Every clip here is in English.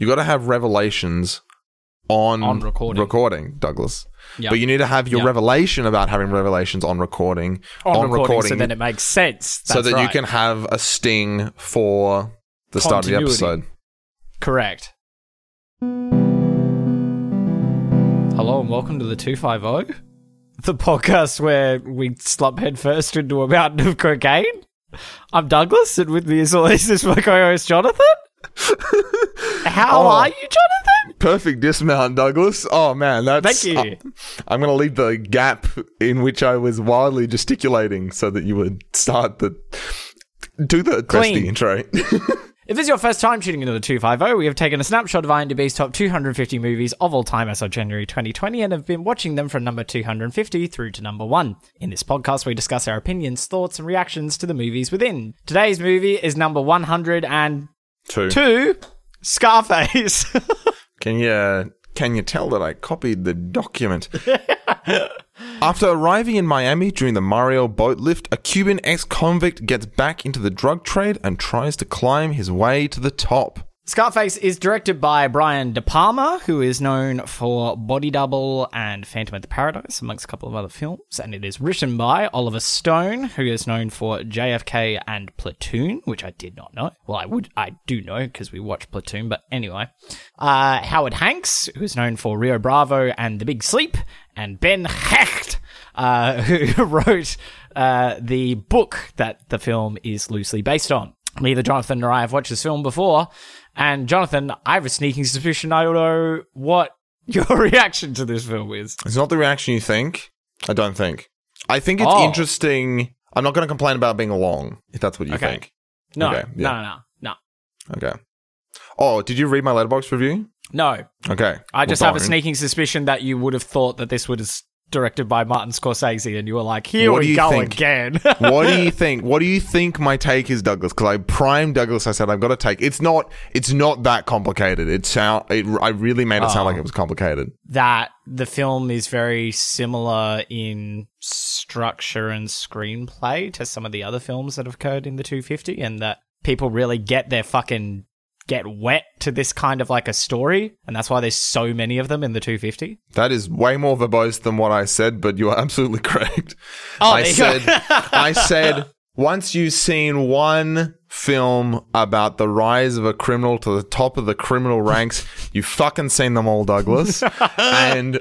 You got to have revelations on, On recording. recording, Douglas. Yep. But you need to have your Yep. revelation about having revelations on recording. on, recording, so then it makes sense. so That's that you can have a sting for the start of the episode. Correct. Hello and welcome to the 250, the podcast where we slump headfirst into a mountain of cocaine. I'm Douglas, and with me as always is my co-host Jonathan. How Oh. are you, Jonathan? Perfect dismount, Douglas. Oh man, that's. Thank you. uh, I'm going to leave the gap in which I was wildly gesticulating so that you would start the. Do the Clean. the intro. If this is your first time tuning into the 250, we have taken a snapshot of IMDb's top 250 movies of all time as of January 2020 and have been watching them from number 250 through to number 1. In this podcast, we discuss our opinions, thoughts, and reactions to the movies within. Today's movie is number 102, Two. Scarface. Can you can you tell that I copied the document? After arriving in Miami during the Mariel boat lift, a Cuban ex-convict gets back into the drug trade and tries to climb his way to the top. Scarface is directed by Brian De Palma, who is known for Body Double and Phantom of the Paradise, amongst a couple of other films. And it is written by Oliver Stone, who is known for JFK and Platoon, which I did not know. Well, I would, I do know because we watched Platoon, but anyway. Uh, Howard Hawks, who is known for Rio Bravo and The Big Sleep, and Ben Hecht, uh, who wrote uh, the book that the film is loosely based on. Neither Jonathan nor I have watched this film before, and Jonathan, I have a sneaking suspicion I don't know what your reaction to this film is. It's not the reaction you think. I don't think. I think it's Oh. interesting. I'm not going to complain about being long, if that's what you Okay. think. No, Okay, yeah. no, no, no, Okay. Oh, did you read my Letterboxd review? no. Okay. I just Well, have a sneaking suspicion that you would have thought that this was directed by Martin Scorsese, and you were like, "Here What do we you go think? again." what do you think? What do you think my take is, Douglas? Because I primed Douglas. I said I've got to take. It's not. It's not that complicated. It sound. It, I really made it sound Oh. like it oh. was complicated. that the film is very similar in structure and screenplay to some of the other films that have occurred in the 250 and that people really get their fucking get wet to this kind of like a story and that's why there's so many of them in the 250 That is way more verbose than what I said, but you are absolutely correct. Oh, I there you go. said. I said. Once you've seen one film about the rise of a criminal to the top of the criminal ranks, you've fucking seen them all, Douglas. and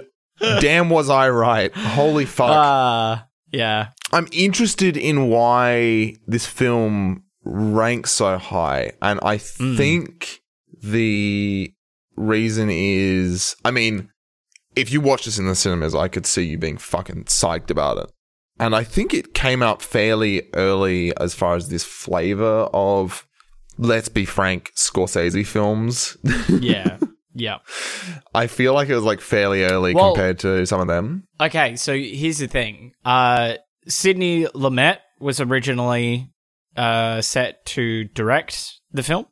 damn, was I right. Holy fuck. uh yeah I'm interested in why this film ranks so high. And I think the reason is I mean, if you watch this in the cinemas, I could see you being fucking psyched about it. And I think it came out fairly early as far as this flavor of, let's be frank, Scorsese films. yeah yeah I feel like it was like fairly early Well- compared to some of them. Okay, so here's the thing. Uh, Sidney Lumet was originally uh, set to direct the film.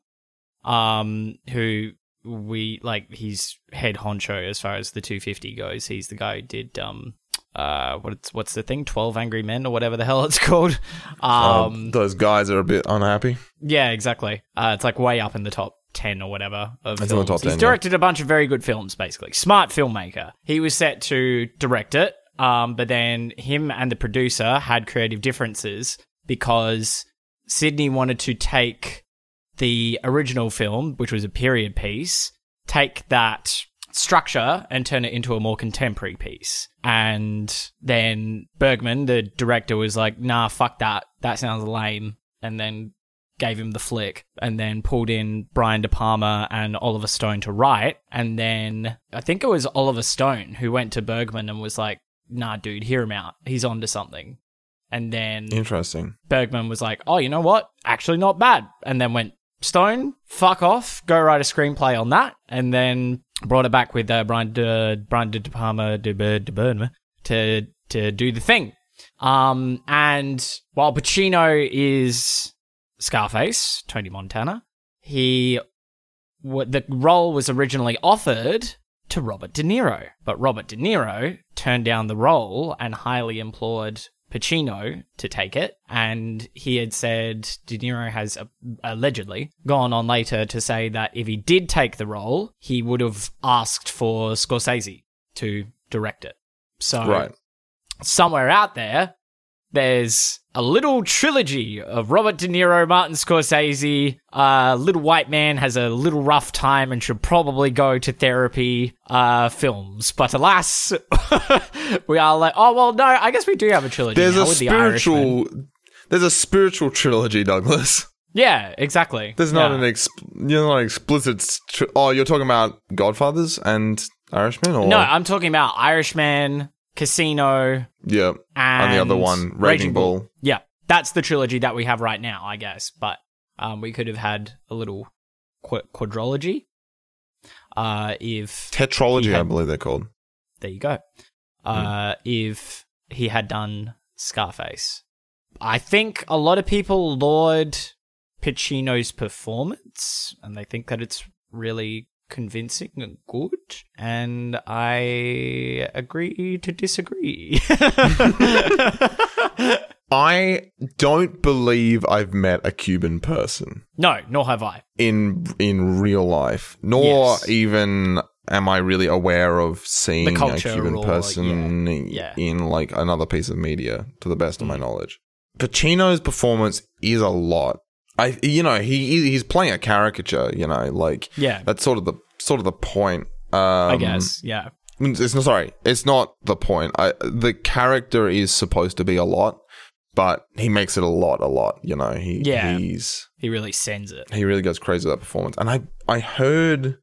Um, who we like, he's head honcho as far as the 250 goes. He's the guy who did um, uh, what's what's the thing? Twelve Angry Men or whatever the hell it's called. Um, Um, those guys are a bit unhappy. yeah, exactly. Uh, it's like way up in the top 10 or whatever of the films. top 10, He's yeah. directed a bunch of very good films, basically. Smart filmmaker. He was set to direct it, um, but then him and the producer had creative differences because Sidney wanted to take the original film, which was a period piece, take that structure and turn it into a more contemporary piece. And then Bergman, the director, was like, nah, fuck that. That sounds lame. And then gave him the flick and then pulled in Brian De Palma and Oliver Stone to write. And then I think it was Oliver Stone who went to Bergman and was like, nah, dude, hear him out. He's onto something. And then Interesting. Bergman was like, "Oh, you know what? Actually, not bad." And then went Stone, fuck off, go write a screenplay on that, and then brought it back with uh, Brian De, Brian De, De Palma De, Bur- De Burnham to to do the thing. Um, and while Pacino is Scarface, Tony Montana, he w- the role was originally offered to Robert De Niro, but Robert De Niro turned down the role and highly implored Pacino to take it, and he had said De Niro has uh, allegedly gone on later to say that if he did take the role, he would have asked for Scorsese to direct it. So Right. somewhere out there, there's a little trilogy of Robert De Niro, Martin Scorsese. Uh, little white man has a little rough time and should probably go to therapy. Uh, films, but alas, we are like, oh well, no. I guess we do have a trilogy. There's a with The spiritual. There's a spiritual trilogy, Douglas. Yeah, exactly. There's not Yeah. an ex- you're not explicit. Oh, you're talking about Godfathers and Irishman, or No, I'm talking about Irishman, Casino, yeah, and and the other one, Raging Bull. Yeah, that's the trilogy that we have right now, I guess. But um, we could have had a little qu- quadrology. Uh, if Tetralogy, He I believe they're called. there you go. Uh, if he had done Scarface, I think a lot of people laud Pacino's performance, and they think that it's really convincing and good. And I agree to disagree. I don't believe I've met a Cuban person no, nor have I. in in real life, nor Yes. even am I really aware of seeing a Cuban or- person yeah. in like another piece of media, to the best of my mm. knowledge. Pacino's performance is a lot. I, you know, he he's playing a caricature. You know, like Yeah. that's sort of the sort of the point. Um, I guess, yeah. it's not sorry. It's not the point. I the character is supposed to be a lot, but he makes it a lot, a lot. You know, he Yeah. he's He really sends it. he really goes crazy with that performance. And I I heard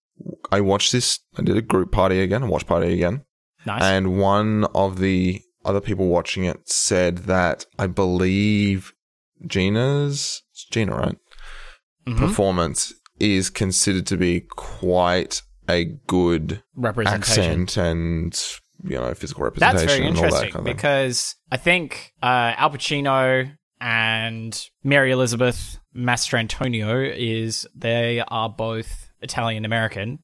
I watched this. I did a group party again, a watch party again, Nice. and one of the other people watching it said that I believe Gina's Gina right Mhm. performance is considered to be quite a good Representation. accent and you know physical representation. That's very and all that interesting kind of thing. because I think uh, Al Pacino and Mary Elizabeth Mastrantonio is they are both Italian American,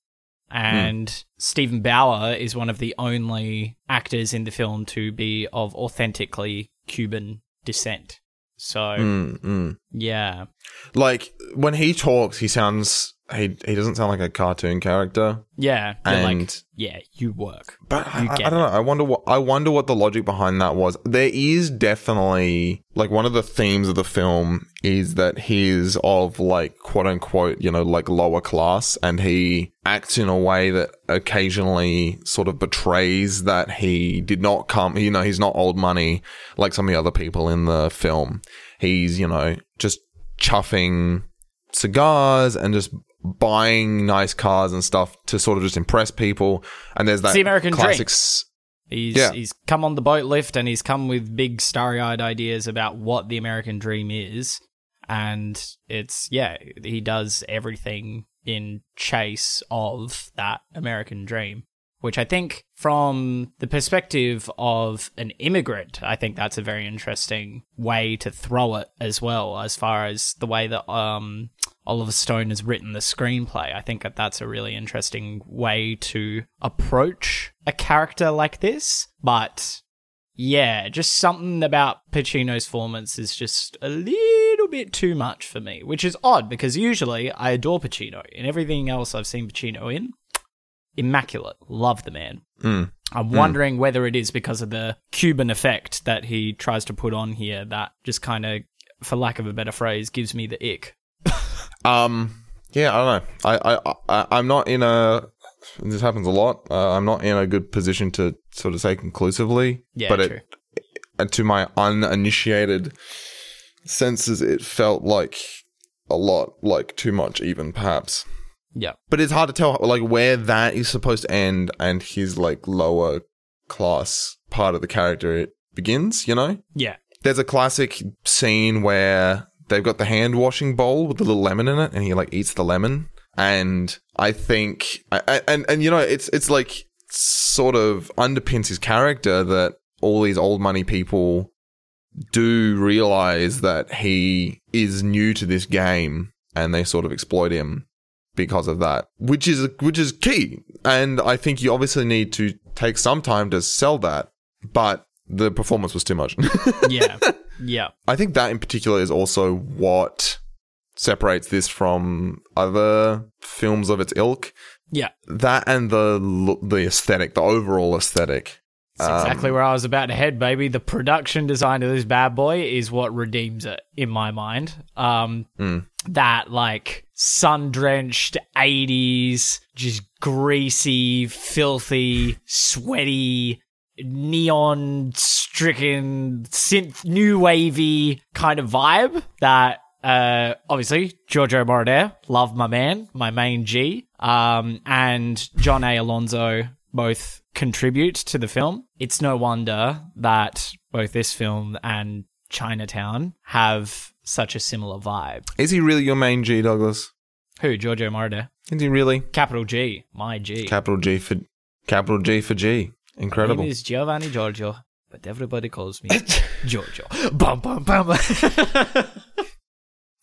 and Steven Bauer is one of the only actors in the film to be of authentically Cuban descent. So Mm, mm. yeah, Like when he talks, he sounds he he doesn't sound like a cartoon character. yeah, And- like yeah, you work. But I, You I, I don't know. I wonder what I wonder what the logic behind that was. There is definitely like one of the themes of the film is that he's of like quote unquote you know like lower class, and he acts in a way that occasionally sort of betrays that he did not come. You know, he's not old money like some of the other people in the film. He's you know just chuffing cigars and just buying nice cars and stuff to sort of just impress people. And there's that the American dream. classic He's Yeah. he's come on the boat lift and he's come with big starry eyed ideas about what the American dream is. And it's yeah, he does everything in chase of that American dream. Which I think from the perspective of an immigrant, I think that's a very interesting way to throw it as well, as far as the way that um Oliver Stone has written the screenplay. I think that that's a really interesting way to approach a character like this. But yeah, just something about Pacino's performance is just a little bit too much for me, which is odd because usually I adore Pacino. In everything else I've seen Pacino in, immaculate. Love the man. Mm. I'm wondering whether it is because of the Cuban effect that he tries to put on here that just kind of, for lack of a better phrase, gives me the ick. Um, yeah, I don't know. I, I, I, I'm not in a. This happens a lot. Uh, I'm not in a good position to sort of say conclusively. Yeah, but true. it, and to my uninitiated senses, it felt like a lot, like too much, even perhaps. Yeah. But it's hard to tell, like where that is supposed to end and his like lower class part of the character it begins. You know, Yeah. there's a classic scene where they've got the hand washing bowl with the little lemon in it, and he like eats the lemon. And I think, I- and and you know, it's it's like sort of underpins his character that all these old money people do realize that he is new to this game, and they sort of exploit him because of that, which is which is key. And I think you obviously need to take some time to sell that, but the performance was too much. yeah, yeah, I think that in particular is also what separates this from other films of its ilk. yeah. That and the the aesthetic, the overall aesthetic. That's Um, exactly where I was about to head, baby. The production design of this bad boy is what redeems it in my mind. Um, Mm. that like sun drenched 80s, just greasy, filthy, sweaty, neon stricken, synth, new wavy kind of vibe that uh, obviously Giorgio Moroder, love my man, my main G, um, and John A. Alonso both contribute to the film. It's no wonder that both this film and Chinatown have such a similar vibe. Is he really your main G, Douglas? Who? Giorgio Moroder. Is he really? Capital G. My G. Capital G for capital G for G. My name is Giovanni Giorgio, but everybody calls me Giorgio. Bum bum bum. uh,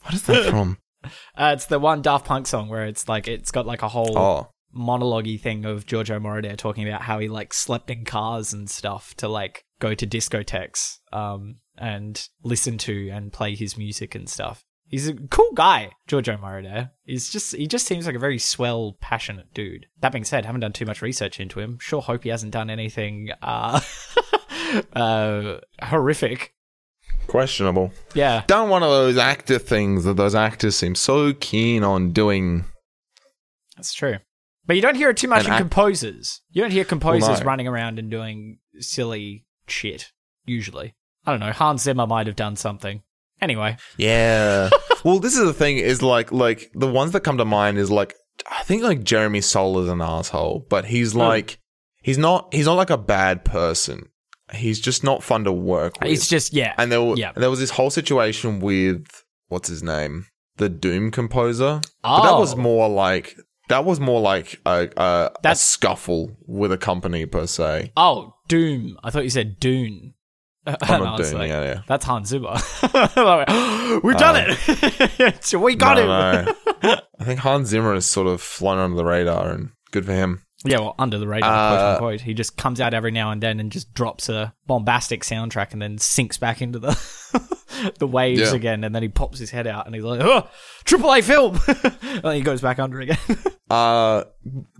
What is that from? it's the one Daft Punk song where it's like it's got like a whole Oh, monologue thing of Giorgio Moroder talking about how he like slept in cars and stuff to like go to discotheques um and listen to and play his music and stuff. He's a cool guy, Giorgio Moroder. He's just he just seems like a very swell, passionate dude. That being said, haven't done too much research into him. Sure hope he hasn't done anything uh uh horrific. questionable. Yeah. Done one of those actor things that those actors seem so keen on doing. That's true. But you don't hear it too much in act- composers. You don't hear composers no. running around and doing silly shit, usually. I don't know. Hans Zimmer might have done something. Anyway, Yeah. well, this is the thing is like like the ones that come to mind is like I think like Jeremy Soule's an asshole, but he's hmm. like he's not he's not like a bad person. He's just not fun to work with. it's just, yeah. and there w- yeah. and there was this whole situation with what's his name? The Doom composer. But that was Oh. more like that was more like a, a, a scuffle with a company per se. Oh, Doom. I thought you said Dune. I'm not like, yeah, yeah. That's Hans Zimmer. We've done it. So we got him. No, no. I think Hans Zimmer has sort of flown under the radar, and good for him. Yeah, well, under the radar, Uh, quote unquote. He just comes out every now and then and just drops a bombastic soundtrack and then sinks back into the the waves Yeah. again. And then he pops his head out and he's like, "Oh, triple A film!" and then he goes back under again. Uh,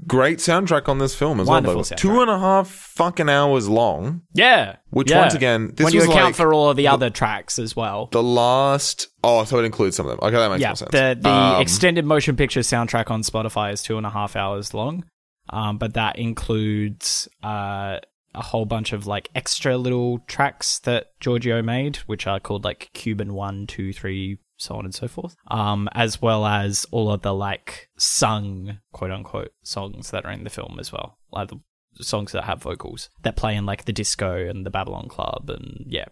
great soundtrack on this film as Wonderful well. Though. Two and a half fucking hours long. yeah, Which yeah. once again, this when you account like for all of the other tracks as well. the last. Oh, so it includes some of them. Okay, that makes yeah, more sense. the the Um, extended motion picture soundtrack on Spotify is two and a half hours long, um, but that includes uh, a whole bunch of like extra little tracks that Giorgio made, which are called like Cuban one, two, three, so on and so forth, um, as well as all of the like sung quote unquote songs that are in the film as well, like the songs that have vocals that play in like the disco and the Babylon Club and yeah,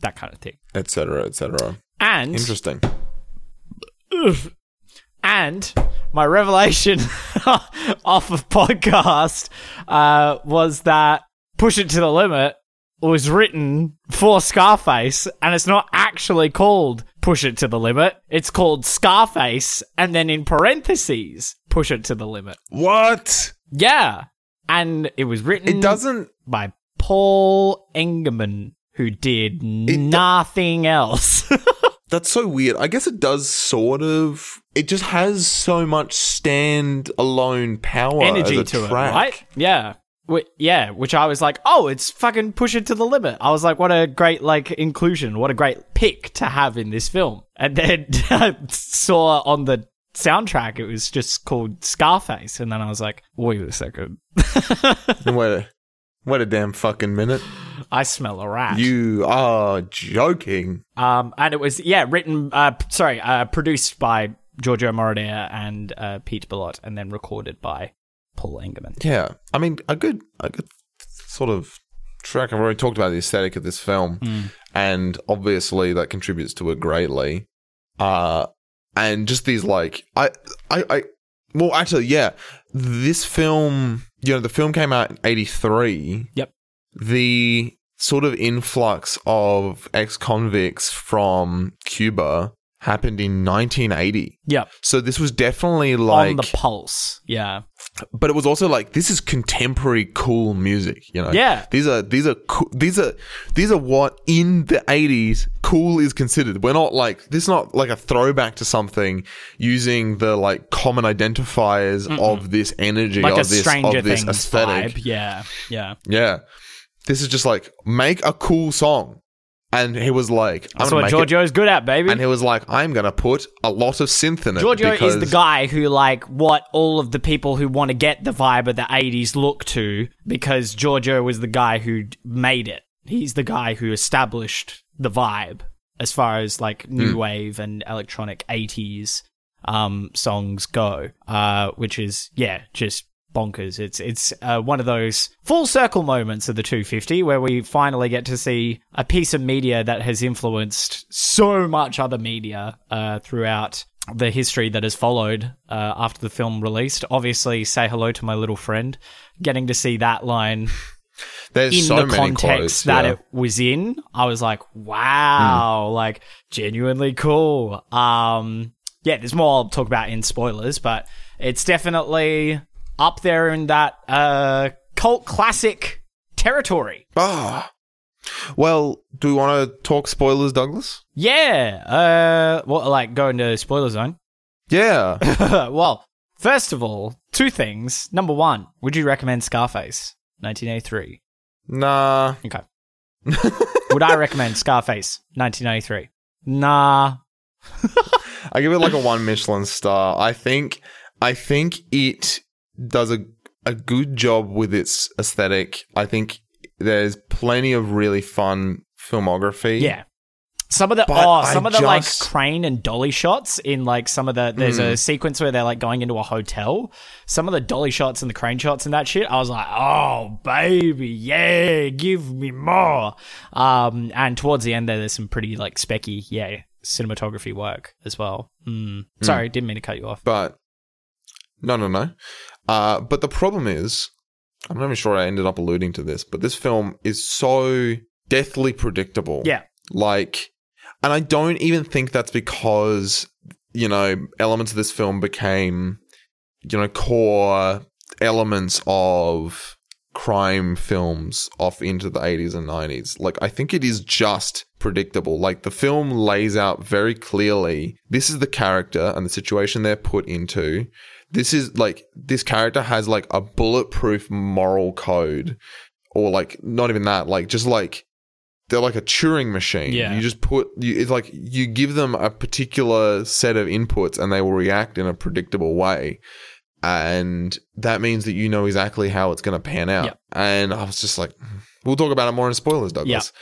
that kind of thing. etc., cetera, et cetera. And Interesting. And my revelation off of podcast uh, was that Push It to the Limit was written for Scarface, and it's not actually called Push It to the Limit. It's called Scarface, and then in parentheses, Push It to the Limit. What? Yeah. And it was written It doesn't. by Paul Engemann, who did nothing else. That's so weird. I guess it does sort of. It just has so much stand-alone power, energy to track. it, right? Yeah. Wh- yeah, which I was like, oh, it's fucking push it to the limit. I was like, what a great like inclusion, what a great pick to have in this film. And then I saw on the soundtrack it was just called Scarface, and then I was like, wait a second, wait, a, wait a damn fucking minute. I smell a rat. You are joking. Um, and it was yeah, written, uh, p- sorry, uh, produced by Giorgio Moroder and uh, Pete Bellotte, and then recorded by Paul Engemann. Yeah, I mean a good, a good sort of track. I've already talked about the aesthetic of this film, Mm. and obviously that contributes to it greatly. Uh, and just these like, I, I, I, well, actually, yeah, this film, you know, the film came out in '83. Yep. The sort of influx of ex-convicts from Cuba happened in 1980. Yep. So this was definitely like on the pulse. Yeah. But it was also like this is contemporary cool music you know Yeah. these are these are coo- these are these are what in the 80s cool is considered we're not like this is not like a throwback to something using the like common identifiers of this energy Like a of this Stranger of this aesthetic vibe. Yeah. Yeah. yeah this is just like make a cool song and he was like I'm That's what make it good at, baby. and he was like I'm gonna put a lot of synth in it Giorgio because is the guy who, like, what all of the people who want to get the vibe of the 80s look to because Giorgio was the guy who made it. He's the guy who established the vibe as far as, like, new wave and electronic 80s um, songs go, uh, which is, yeah, just bonkers. It's it's uh, one of those full circle moments of the 250 where we finally get to see a piece of media that has influenced so much other media uh, throughout the history that has followed uh, after the film released. Obviously, say hello to my little friend. Getting to see that line there's in so the many context quotes, that yeah. it was in, I was like, wow, like genuinely cool. Um, yeah, there's more I'll talk about in spoilers, but it's definitely up there in that uh, cult classic territory. Ah. Well, do we want to talk spoilers, Douglas? Yeah, uh, what like go into spoiler zone? Yeah. well, first of all, two things. Number one, would you recommend Scarface, 1983? nah. Okay. would I recommend Scarface, 1993? Nah. I give it like a one Michelin star. I think I think it does a a good job with its aesthetic. I think there's plenty of really fun filmography. Yeah. Some of the But oh, I some of the like crane and dolly shots in like some of the there's Hmm. a sequence where they're like going into a hotel. Some of the dolly shots and the crane shots and that shit, I was like, oh baby, yeah, give me more. Um, and towards the end there, there's some pretty like specky, yeah, cinematography work as well. Mm. Sorry, didn't mean to cut you off. But no, no, no. Uh, but the problem is, I'm not even sure I ended up alluding to this, but this film is so deathly predictable. Yeah, Like, and I don't even think that's because, you know, elements of this film became, you know, core elements of crime films off into the 80s and 90s. Like, I think it is just predictable. Like, the film lays out very clearly this is the character and the situation they're put into. This is like, this character has like a bulletproof moral code, or like, not even that, like, just like, they're like a Turing machine. Yeah. You just put you, it's like you give them a particular set of inputs and they will react in a predictable way. And that means that you know exactly how it's going to pan out. Yep. And I was just like, hmm. we'll talk about it more in spoilers, Douglas.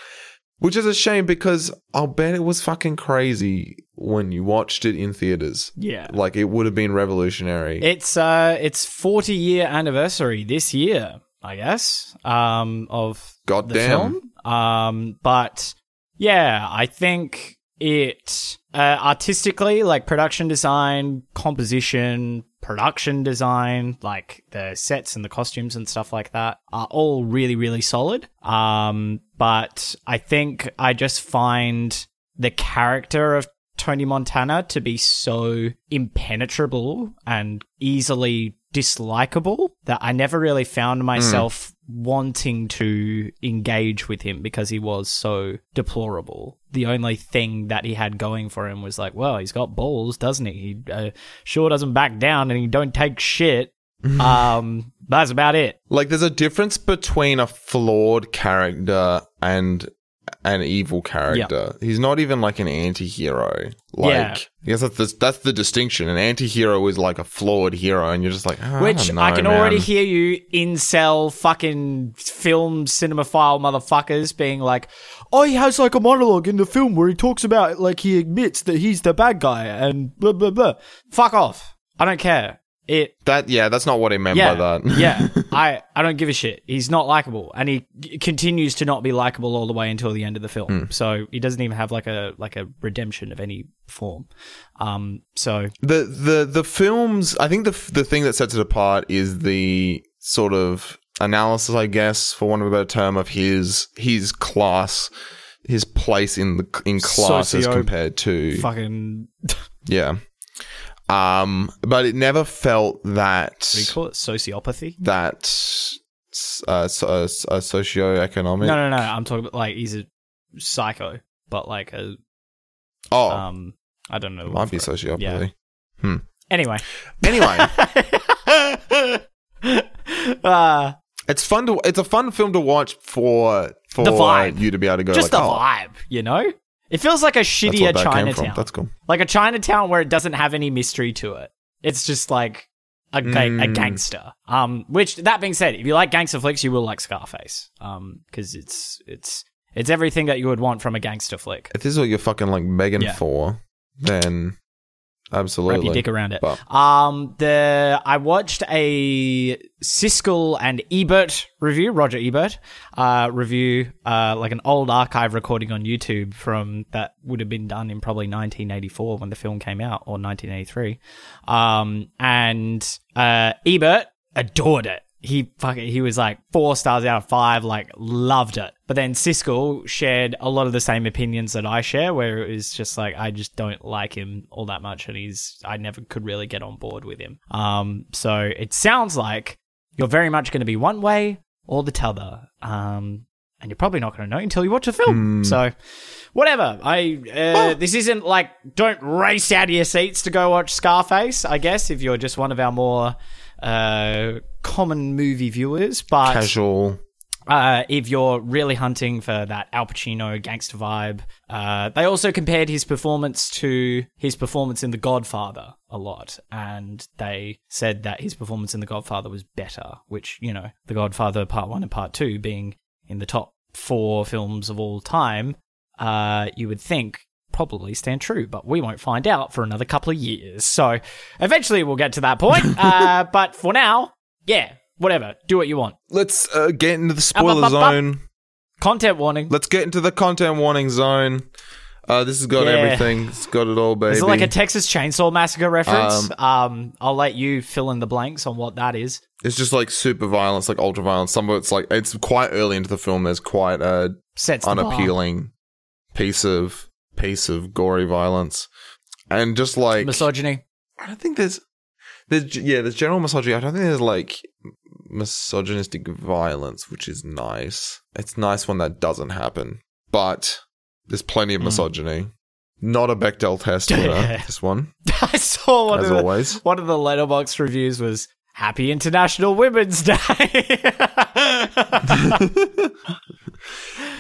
Which is a shame because I'll bet it was fucking crazy when you watched it in theaters. yeah. Like it would have been revolutionary. It's uh, it's 40 year anniversary this year, I guess, um, of the Goddamn. film. Um, but yeah, I think it uh, artistically, like production design, composition, production design, like the sets and the costumes and stuff like that, are all really, really solid. Um, but I think I just find the character of Tony Montana to be so impenetrable and easily dislikable that I never really found myself wanting to engage with him because he was so deplorable. The only thing that he had going for him was like, well, he's got balls, doesn't he? He uh, sure doesn't back down and he don't take shit. um, that's about it. Like there's a difference between a flawed character and an evil character. He's not even like an anti-hero. Like Yeah. I guess that's the, that's the distinction. An anti-hero is like a flawed hero and you're just like, oh, Which I, don't I, can man. already hear you incel fucking film cinemaphile motherfuckers being like, oh, he has like a monologue in the film where he talks about like he admits that he's the bad guy and blah blah blah. Fuck off. I don't care. It That yeah, that's not what he meant yeah by that. yeah. I I don't give a shit. He's not likable, and he g- continues to not be likable all the way until the end of the film. Hmm. So he doesn't even have like a like a redemption of any form. Um. So the the the films i think the the thing that sets it apart is the sort of analysis i guess for want of a better term of his his class his place in the in class as compared to Fucking yeah. Um, but it never felt that what do you call it? Sociopathy? that uh, so, uh, uh, socioeconomic. No, no, no. I'm talking about like he's a psycho, but like a oh, um. I don't know. might be for it. sociopathy. Anyway. Anyway, uh, it's fun to it's a fun film to watch for for you to be able to go just like, the oh, vibe, you know? It feels like a shittier what that came from. Chinatown. That's cool. like a Chinatown where it doesn't have any mystery to it. It's just like a, ga- a Mm. gangster. Um, which that being said, if you like gangster flicks, you will like Scarface. Um, because it's it's it's everything that you would want from a gangster flick. If this is what you're fucking like begging Yeah. for, then Wrap absolutely. your dick around it. But- Um, the I watched a Siskel and Ebert review, Roger Ebert, uh, review, uh, like an old archive recording on YouTube from that would have been done in probably 1984 when the film came out or 1983. Um, and uh, Ebert adored it. He fucking he was like four stars out of five, like loved it. But then Siskel shared a lot of the same opinions that I share, where it was just like I just don't like him all that much, and he's I never could really get on board with him. Um, so it sounds like you're very much going to be one way or the t'other. Um, and you're probably not going to know until you watch the film. So, whatever. I uh, this isn't like don't race out of your seats to go watch Scarface. I guess if you're just one of our more uh, common movie viewers, but Casual. uh, if you're really hunting for that Al Pacino gangster vibe, uh, they also compared his performance to his performance in The Godfather a lot, and they said that his performance in The Godfather was better. Which you know, The Godfather Part One and Part Two being in the top four films of all time, uh, you would think probably stand true, but we won't find out for another couple of years. So eventually we'll get to that point. uh, but for now, yeah, whatever, do what you want. Let's uh, get into the spoiler up. zone. Content warning. Let's get into the content warning zone. Uh, this has got Yeah. everything. It's got it all, baby. Is it like a Texas Chainsaw Massacre reference? Um, I'll let you fill in the blanks on what that is. it's just like super violence, like ultra violence. Some of it's like it's quite early into the film. There's quite a Sets unappealing piece of piece of gory violence, and just like misogyny. I don't think there's there's yeah there's general misogyny. I don't think there's like misogynistic violence, which is nice. It's nice when that doesn't happen, but there's plenty of mm. misogyny. Not a Bechdel test winner. Yeah. This one, I saw one as of the, always. one of the Letterboxd reviews was Happy International Women's Day.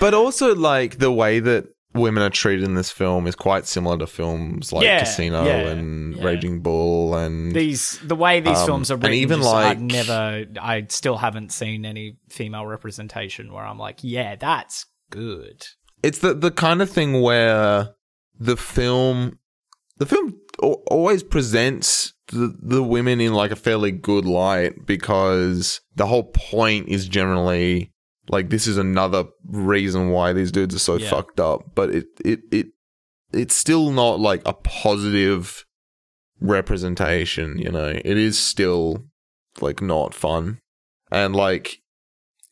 But also, like the way that women are treated in this film is quite similar to films like Yeah, Casino yeah, and yeah. Raging Bull and these the way these Um, films are and written, even just, I like- never, I still haven't seen any female representation where I'm like, yeah, that's good. it's the the kind of thing where the film the film al- always presents the, the women in like a fairly good light because the whole point is generally like this is another reason why these dudes are so Yeah. fucked up but it it it it's still not like a positive representation you know it is still like not fun and like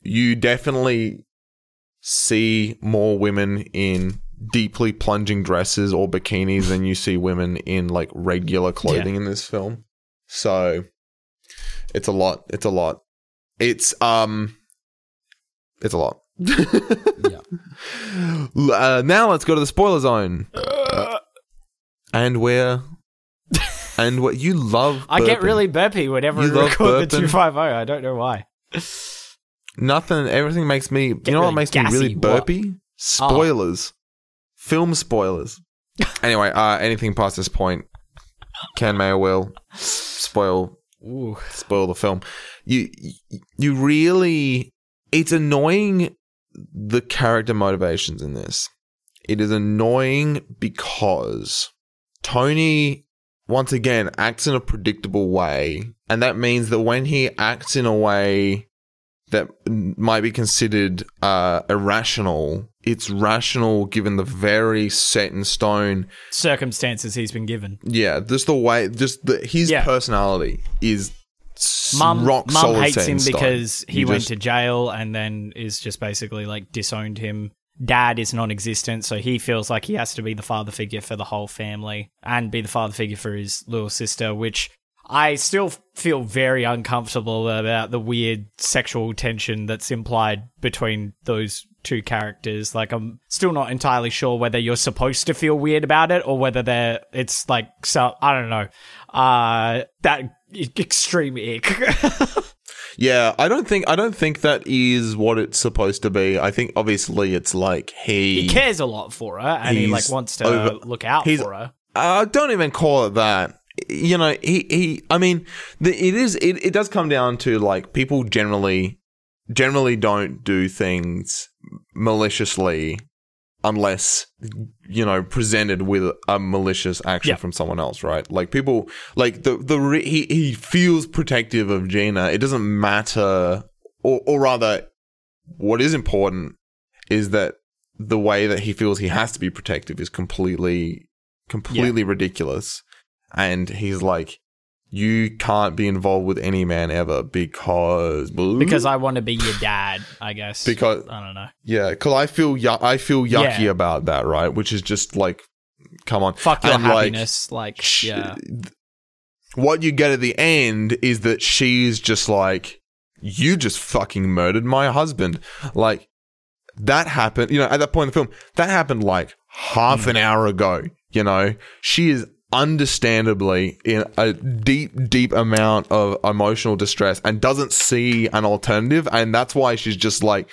you definitely see more women in deeply plunging dresses or bikinis than you see women in like regular clothing in this film. So it's a lot. It's a lot. It's um it's a lot. Yeah. uh, now let's go to the spoiler zone. And where and what you love I get really burpy whenever You we record the 250. I don't know why. Nothing. Everything makes me. you know what really makes me really gassy, what? Oh. burpy? Spoilers. Film spoilers. anyway, uh, anything past this point, can may or will spoil Ooh. spoil the film. You you really. It's annoying the character motivations in this. It is annoying because Tony once again acts in a predictable way, and that means that when he acts in a way that might be considered uh, irrational, it's rational given the very set in stone. Circumstances he's been given. Yeah, just the way, just the his Yeah. personality is Mum, rock mum solid hates him because he You went just- to jail and then is just basically like disowned him. Dad is non-existent, so he feels like he has to be the father figure for the whole family and be the father figure for his little sister, which I still feel very uncomfortable about the weird sexual tension that's implied between those two characters. Like I'm still not entirely sure whether you're supposed to feel weird about it or whether they're it's like so I don't know. Uh that extreme ick. Yeah, I don't think I don't think that is what it's supposed to be. I think obviously it's like he, he cares a lot for her and he like wants to over- look out for her. Uh, don't even call it that. You know, he he. I mean, the, it is. It, it does come down to like people generally generally don't do things maliciously unless you know presented with a malicious action Yeah. from someone else right? Like people like the the re- he he feels protective of Gina. It doesn't matter or or rather what is important is that the way that he feels he has to be protective is completely completely ridiculous. And he's like you can't be involved with any man ever because Because I want to be your dad, I guess. Because- I don't know. yeah because i feel yu- i feel yucky Yeah. about that right which is just like come on Fuck your And, happiness. Like, sh- yeah. what you get at the end is that she's just like you just fucking murdered my husband like that happened you know at that point in the film that happened like half hmm. an hour ago you know she is understandably in a deep deep amount of emotional distress and doesn't see an alternative and that's why she's just like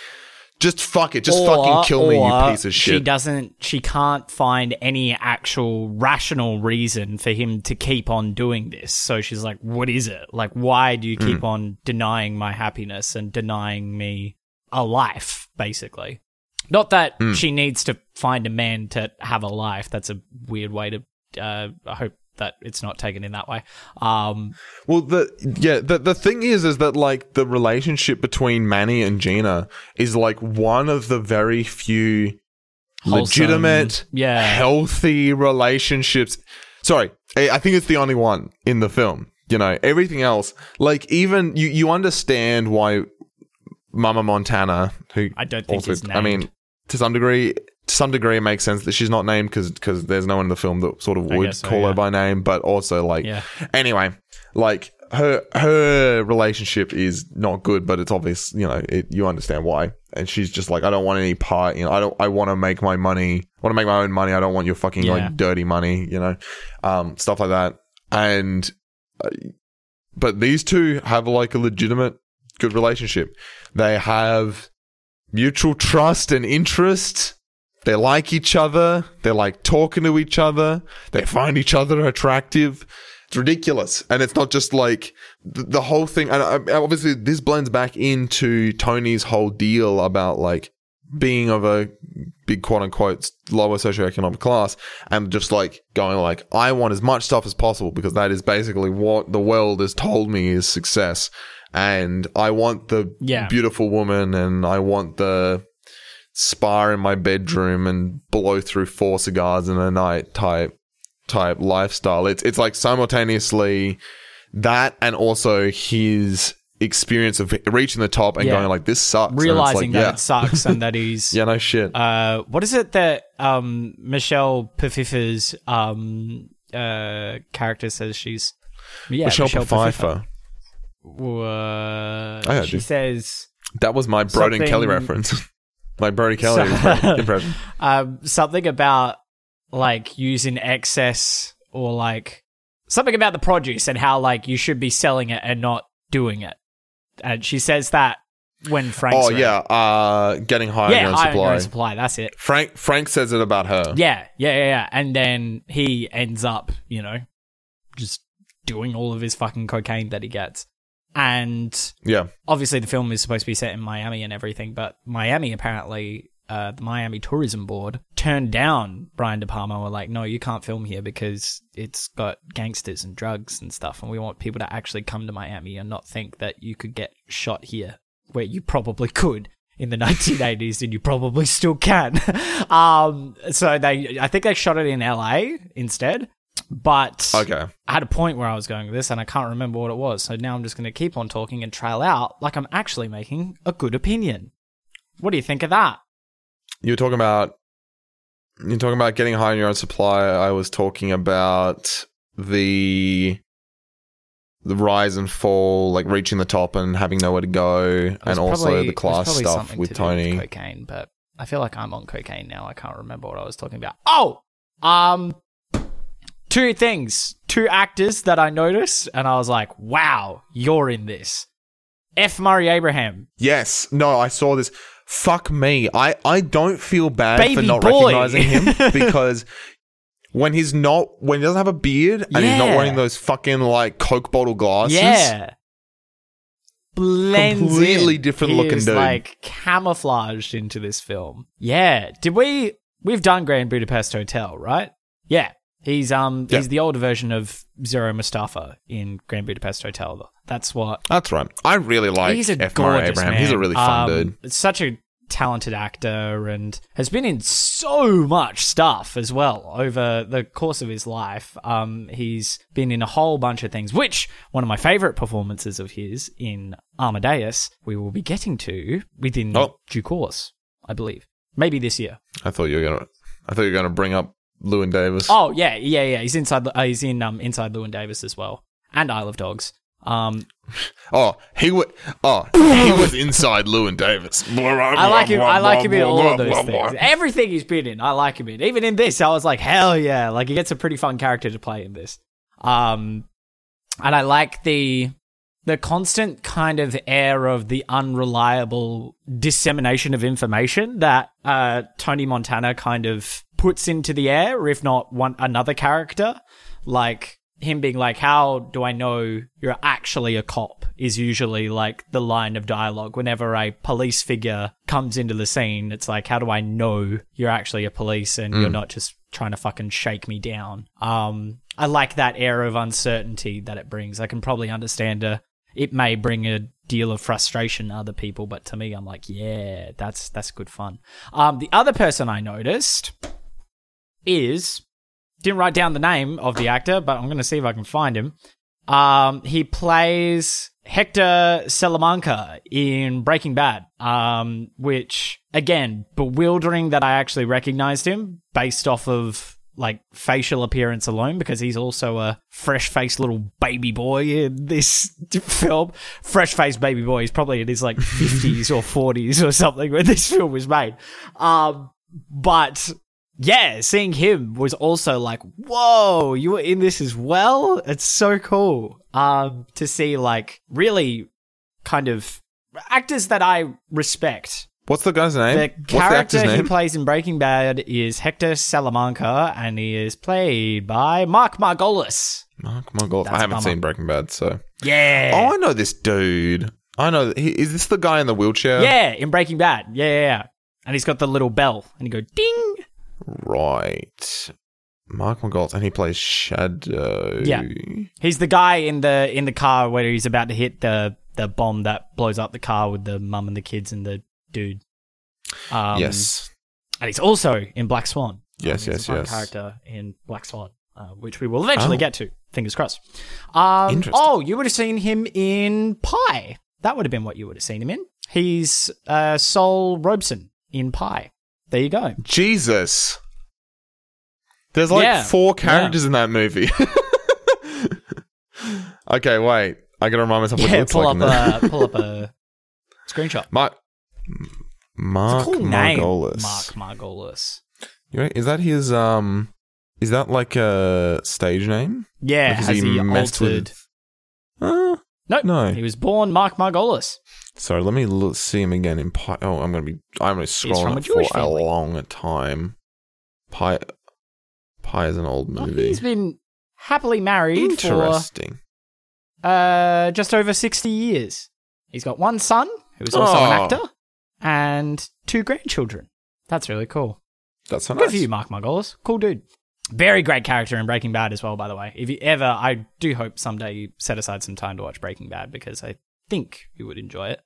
just fuck it just Or- fucking kill me you piece of shit. She doesn't. She can't find any actual rational reason for him to keep on doing this. So she's like, "What is it? Like, why do you keep Hmm. on denying my happiness and denying me a life?" Basically, not that Hmm. she needs to find a man to have a life. That's a weird way to. Uh, I hope that it's not taken in that way. Um, Well, the yeah, the the thing is, is that like the relationship between Manny and Gina is like one of the very few Wholesome, legitimate, yeah. healthy relationships. Sorry, I think it's the only one in the film. You know, everything else, like even you, you understand why Mama Montana, who I don't think also, is I mean, named. to some degree, to some degree, it makes sense that she's not named because there's no one in the film that sort of would so, call yeah. her by name, but also like yeah, anyway, like her her relationship is not good, but it's obvious, you know, it, you understand why. And she's just like, I don't want any part, you know, I don't, I want to make my money, I want to make my own money. I don't want your fucking Yeah. like dirty money, you know, um, stuff like that. And, uh, but these two have like a legitimate good relationship. They have mutual trust and interest. They like each other. They like talking to each other. They find each other attractive. It's ridiculous. And it's not just like the, the whole thing. And uh, obviously, this blends back into Tony's whole deal about like being of a big quote unquote lower socioeconomic class and just like going like, I want as much stuff as possible because that is basically what the world has told me is success. And I want the Yeah. beautiful woman and I want the spa in my bedroom and blow through four cigars in a night type type lifestyle. It's it's like simultaneously that and also his experience of reaching the top and Yeah. going like this sucks. Realizing like, that yeah. it sucks and that he's yeah, no shit. uh, what is it that um, Michelle Pfeiffer's um, uh, character says she's yeah Michelle, Pfeiffer. Pfeiffer. Uh, she says That was my Broden Kelly reference. my Brody Kelly So- impression. um, something about like using excess or like something about the produce and how like you should be selling it and not doing it. And she says that when Frank. Oh around. yeah, uh, getting high yeah, on your supply. own supply. That's it. Frank Frank says it about her. Yeah, yeah, yeah, yeah. And then he ends up, you know, just doing all of his fucking cocaine that he gets. And Yeah. obviously the film is supposed to be set in Miami and everything, but Miami apparently uh, the Miami Tourism Board turned down Brian De Palma. Were like, no, you can't film here because it's got gangsters and drugs and stuff, and we want people to actually come to Miami and not think that you could get shot here, where you probably could in the 1980s, and you probably still can. um, so they, I think they shot it in LA instead. But Okay. I had a point where I was going with this and I can't remember what it was. So now I'm just going to keep on talking and trail out like I'm actually making a good opinion. What do you think of that? you're talking about you're talking about getting high on your own supply. I was talking about the the rise and fall, like reaching the top and having nowhere to go, and also probably- the class stuff with to do with Tony. cocaine, but I feel like I'm on cocaine now. I can't remember what I was talking about. Oh, um, two things, two actors that I noticed, and I was like, "Wow, you're in this." F. Murray Abraham, Yes, no, I saw this. Fuck me. I, I don't feel bad for not boy. recognizing him because when he's not when he doesn't have a beard and he's not wearing those fucking like Coke bottle glasses. yeah, blends Completely in. different He looking is, dude. like camouflaged into this film. Yeah, did we? We've done Grand Budapest Hotel, right? Yeah, he's um Yeah. he's the older version of Zero Moustafa in Grand Budapest Hotel. That's what That's right. I really like he's a F. Murray Abraham. man. He's a really fun Um, dude. Such a talented actor and has been in so much stuff as well over the course of his life. Um, he's been in a whole bunch of things, which one of my favorite performances of his in Amadeus we will be getting to within Oh. due course, I believe. Maybe this year. I thought you were gonna I thought you were gonna bring up Llewyn Davis. Oh yeah, yeah, yeah. He's inside. Uh, he's in um inside Llewyn Davis as well, and Isle of Dogs. Um, Oh, he was. Oh, he was inside Llewyn Davis. I like him. I like him in all of those things. Everything he's been in, I like him in. Even in this, I was like, hell yeah! Like he gets a pretty fun character to play in this. Um, and I like the the constant kind of air of the unreliable dissemination of information that uh, Tony Montana kind of puts into the air, if not one another character, like him being like, "How do I know you're actually a cop?" is usually like the line of dialogue whenever a police figure comes into the scene. It's like, "How do I know you're actually a police and you're not just trying to fucking shake me down?" Um, I like that air of uncertainty that it brings. I can probably understand a it may bring a deal of frustration to other people, but to me, I'm like, yeah, that's that's good fun. Um, the other person I noticed is didn't write down the name of the actor, but I'm going to see if I can find him. Um, he plays Hector Salamanca in Breaking Bad, um, which again bewildering that I actually recognized him based off of like facial appearance alone because he's also a fresh faced little baby boy in this film. Fresh faced baby boy. He's probably in his like 50s or 40s or something when this film was made. Um, but yeah, seeing him was also like, whoa, you were in this as well? It's so cool. Um, to see like really kind of actors that I respect What's the guy's name? the the character actor's he name? plays in Breaking Bad is Hector Salamanca, and he is played by Mark Margolis. Mark Margolis. That's I haven't seen Breaking Bad, so. Yeah. Oh, I know this dude. I know. He, is this the guy in the wheelchair? yeah, in Breaking Bad. Yeah, yeah, yeah. And he's got the little bell, and he go ding. Right. Mark Margolis, and he plays Shadow. Yeah. He's the guy in the in the car where he's about to hit the the bomb that blows up the car with the mum and the kids and the dude. Um, yes. and he's also in Black Swan. Yes, Um, he's yes, a yes. character in Black Swan, uh, which we will eventually Oh. get to. Fingers crossed. Um, oh, you would have seen him in Pi. That would have been what you would have seen him in. He's uh, Sol Robeson in Pi. There you go. Jesus. There's like Yeah, four characters in that movie. okay, wait. I gotta remind myself what it Yeah, looks pull like. up a pull up a screenshot. Mark. Mark Margolis. Mark Margolis. You know, Is that his um? Is that like a stage name? Yeah, Like, is has he, messed altered? Uh, Nope. No. He was born Mark Margolis. sorry, let me look, see him again in Pi. Oh, I'm gonna be. I'm gonna scroll a it Jewish for a long time. Pi. Pi is an old Well, movie. he's been happily married for Interesting. uh, just over 60 years. He's got one son, who's also an Oh. actor, and two grandchildren. That's really cool. That's so Good nice. for you, Mark Margolis. Cool dude. Very great character in Breaking Bad as well, by the way. If you ever, I do hope someday you set aside some time to watch Breaking Bad because I think you would enjoy it.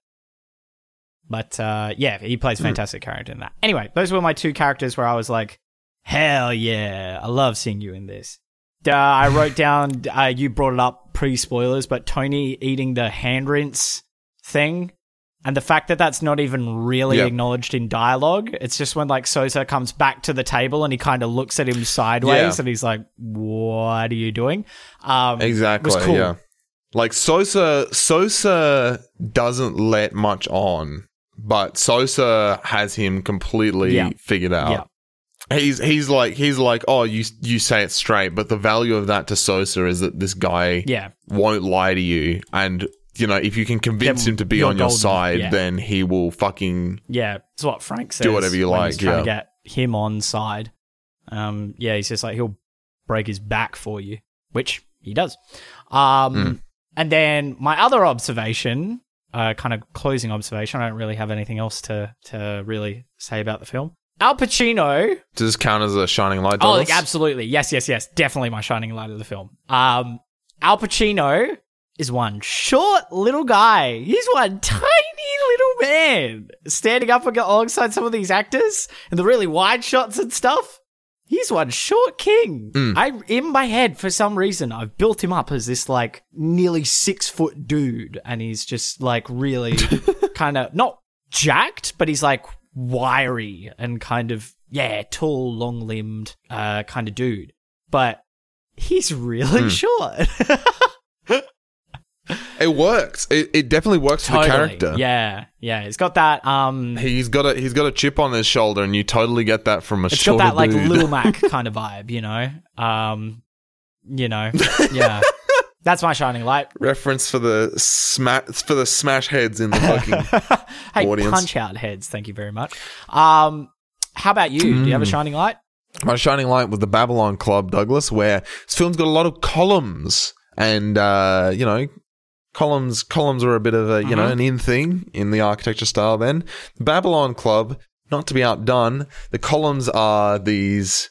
But uh, yeah, he plays a Hmm. fantastic character in that. Anyway, those were my two characters where I was like, hell yeah, I love seeing you in this. Uh, I wrote down, uh, you brought it up pre spoilers, but Tony eating the hand rinse thing And the fact that that's not even really Yep. acknowledged in dialogue, it's just when like Sosa comes back to the table and he kind of looks at him sideways Yeah. and he's like, "What are you doing?" Um, Exactly. cool. Yeah. Like Sosa, Sosa doesn't let much on, but Sosa has him completely Yeah. figured out. Yeah. He's he's like he's like oh you you say it straight, but the value of that to Sosa is that this guy Yeah, won't lie to you, and you know if you can convince Then him to be on your golden. side, Yeah. then he will fucking yeah. It's what Frank says. Do whatever you like, He's trying to get him on side. Um, yeah, he's just like he'll break his back for you, which he does. Um, Hmm. and then my other observation, uh, kind of closing observation. I don't really have anything else to to really say about the film. Al Pacino does this count as a shining light. Oh, like, absolutely. Yes, yes, yes. Definitely my shining light of the film. Um, Al Pacino is one short little guy. He's one tiny little man standing up alongside some of these actors and the really wide shots and stuff. He's one short king. I, in my head, for some reason, I've built him up as this like nearly six foot dude, and he's just like really kind of not jacked, but he's like wiry and kind of yeah, tall, long limbed, uh, kind of dude. But he's really short. it works. It, it definitely works for the character. Yeah, yeah. He's got that. Um, He's got a he's got a chip on his shoulder, and you totally get that from a it's got that like dude. Lil Mac kind of vibe, you know. Um, you know, yeah. That's my shining light. reference for the smash for the smash heads in the fucking. Hey, Audience. punch out heads. Thank you very much. Um, how about you? Do you Mm. have a shining light? My shining light was the Babylon Club, Douglas, where this film's got a lot of columns, and uh, you know, columns columns were a bit of a you know Mm-hmm. an in thing in the architecture style. Then Babylon Club, not to be outdone, the columns are these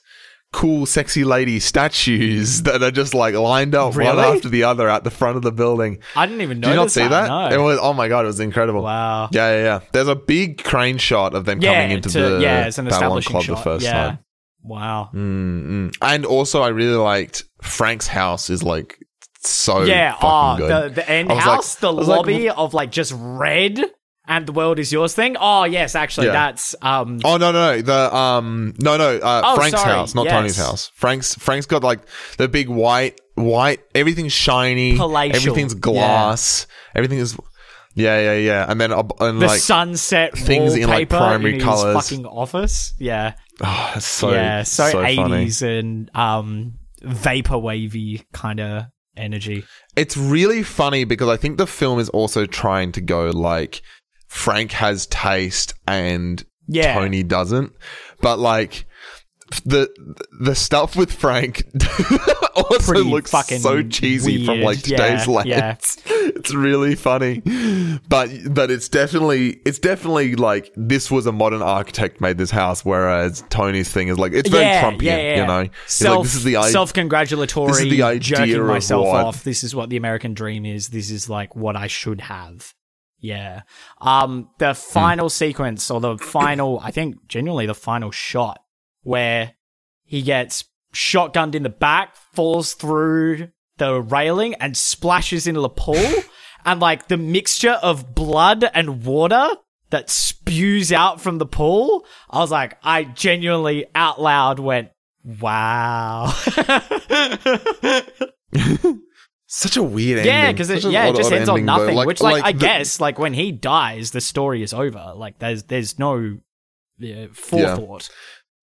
cool, sexy lady statues that are just like lined up one after the other at the front of the building. I didn't even know. Did you not see that? No. It was oh my god, it was incredible. wow. Yeah, yeah, yeah. There's a big crane shot of them Yeah, coming into to- the yeah, it's an Babylon establishing Club shot. the first yeah. time. Wow. Mm-mm. And also, I really liked Frank's house. Is like so yeah. Oh, good. the the end was like- house, the was like, lobby of like just red and the world is yours thing. Oh yes, actually, Yeah. that's um. Oh no no no the um no no uh, Oh, Frank's sorry, house not yes. Tony's house Frank's Frank's got like the big white white everything's shiny Palatial. everything's glass everything is yeah yeah yeah and then uh, and the like sunset things in, like, primary in his colours. fucking office. Yeah, oh, so yeah, so so eighties and um vapor wavy kind of energy. it's really funny because I think the film is also trying to go like Frank has taste and Yeah. Tony doesn't, but like the the stuff with Frank also looks fucking so cheesy from like today's Yeah, lens. yeah. It's really funny, but but it's definitely it's definitely like this was a modern architect made this house, whereas Tony's thing is like it's very yeah, Trumpian, yeah, you know. Self, like this is the i- self-congratulatory. this is the idea jerking of myself what- off. This is what the American dream is. This is like what I should have. Yeah. Um, the final sequence or the final, I think genuinely the final shot where he gets shotgunned in the back, falls through the railing and splashes into the pool and like the mixture of blood and water that spews out from the pool. I was like, I genuinely out loud went, wow. Such a weird ending. Yeah, because it, Such yeah, it odd- just odd ends on ending, though. nothing. which, like, I the- guess, like when he dies, the story is over. Like, there's there's no uh, forethought.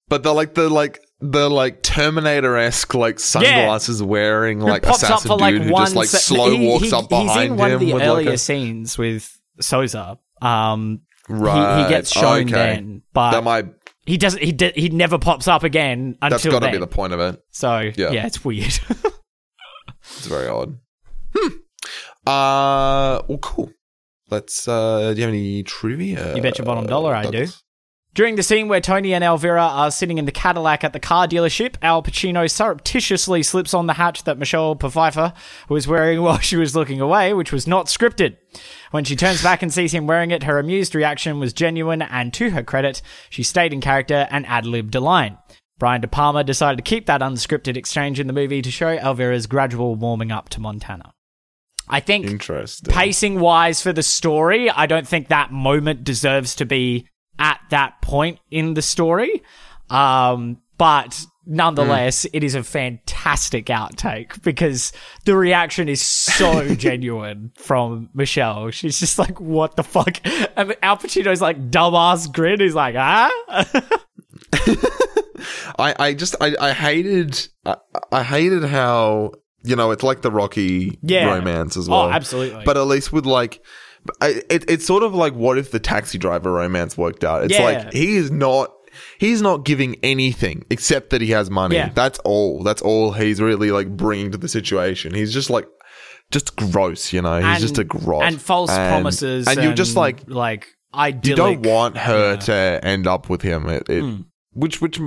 But the like the like the like Terminator esque like sunglasses wearing like pops up assassin for like dude who just like se- slow he- walks he- up behind He's in one him of the earlier like a scenes with Souza. Um, right. he, he gets shown okay. then, but That might he doesn't. He di- he never pops up again until that's got to be the point of it. so Yeah. yeah. it's weird. It's very odd. Hmm. Uh. Well, cool. Let's. Uh. Do you have any trivia? You bet your bottom dollar I do. During the scene where Tony and Elvira are sitting in the Cadillac at the car dealership, Al Pacino surreptitiously slips on the hat that Michelle Pfeiffer was wearing while she was looking away, which was not scripted. When she turns back and sees him wearing it, her amused reaction was genuine, and to her credit, she stayed in character and ad-libbed a line. Brian De Palma decided to keep that unscripted exchange in the movie to show Elvira's gradual warming up to Montana. I think pacing wise for the story, I don't think that moment deserves to be at that point in the story. Um, but nonetheless, it is a fantastic outtake because the reaction is so genuine from Michelle. She's just like, what the fuck? And Al Pacino's like, dumbass grin. He's like, ah? I, I just I, I hated I, I hated how you know it's like the Rocky Yeah. romance as well. Oh, absolutely. But at least with like, it, it's sort of like what if the taxi driver romance worked out? It's Yeah. like he is not. He's not giving anything except that he has money. Yeah. That's all. That's all he's really like bringing to the situation. He's just like, just gross, you know. He's And- just a gross and false And- promises. and, you're just like, like, you don't want her Yeah. To end up with him. It, it hmm. which which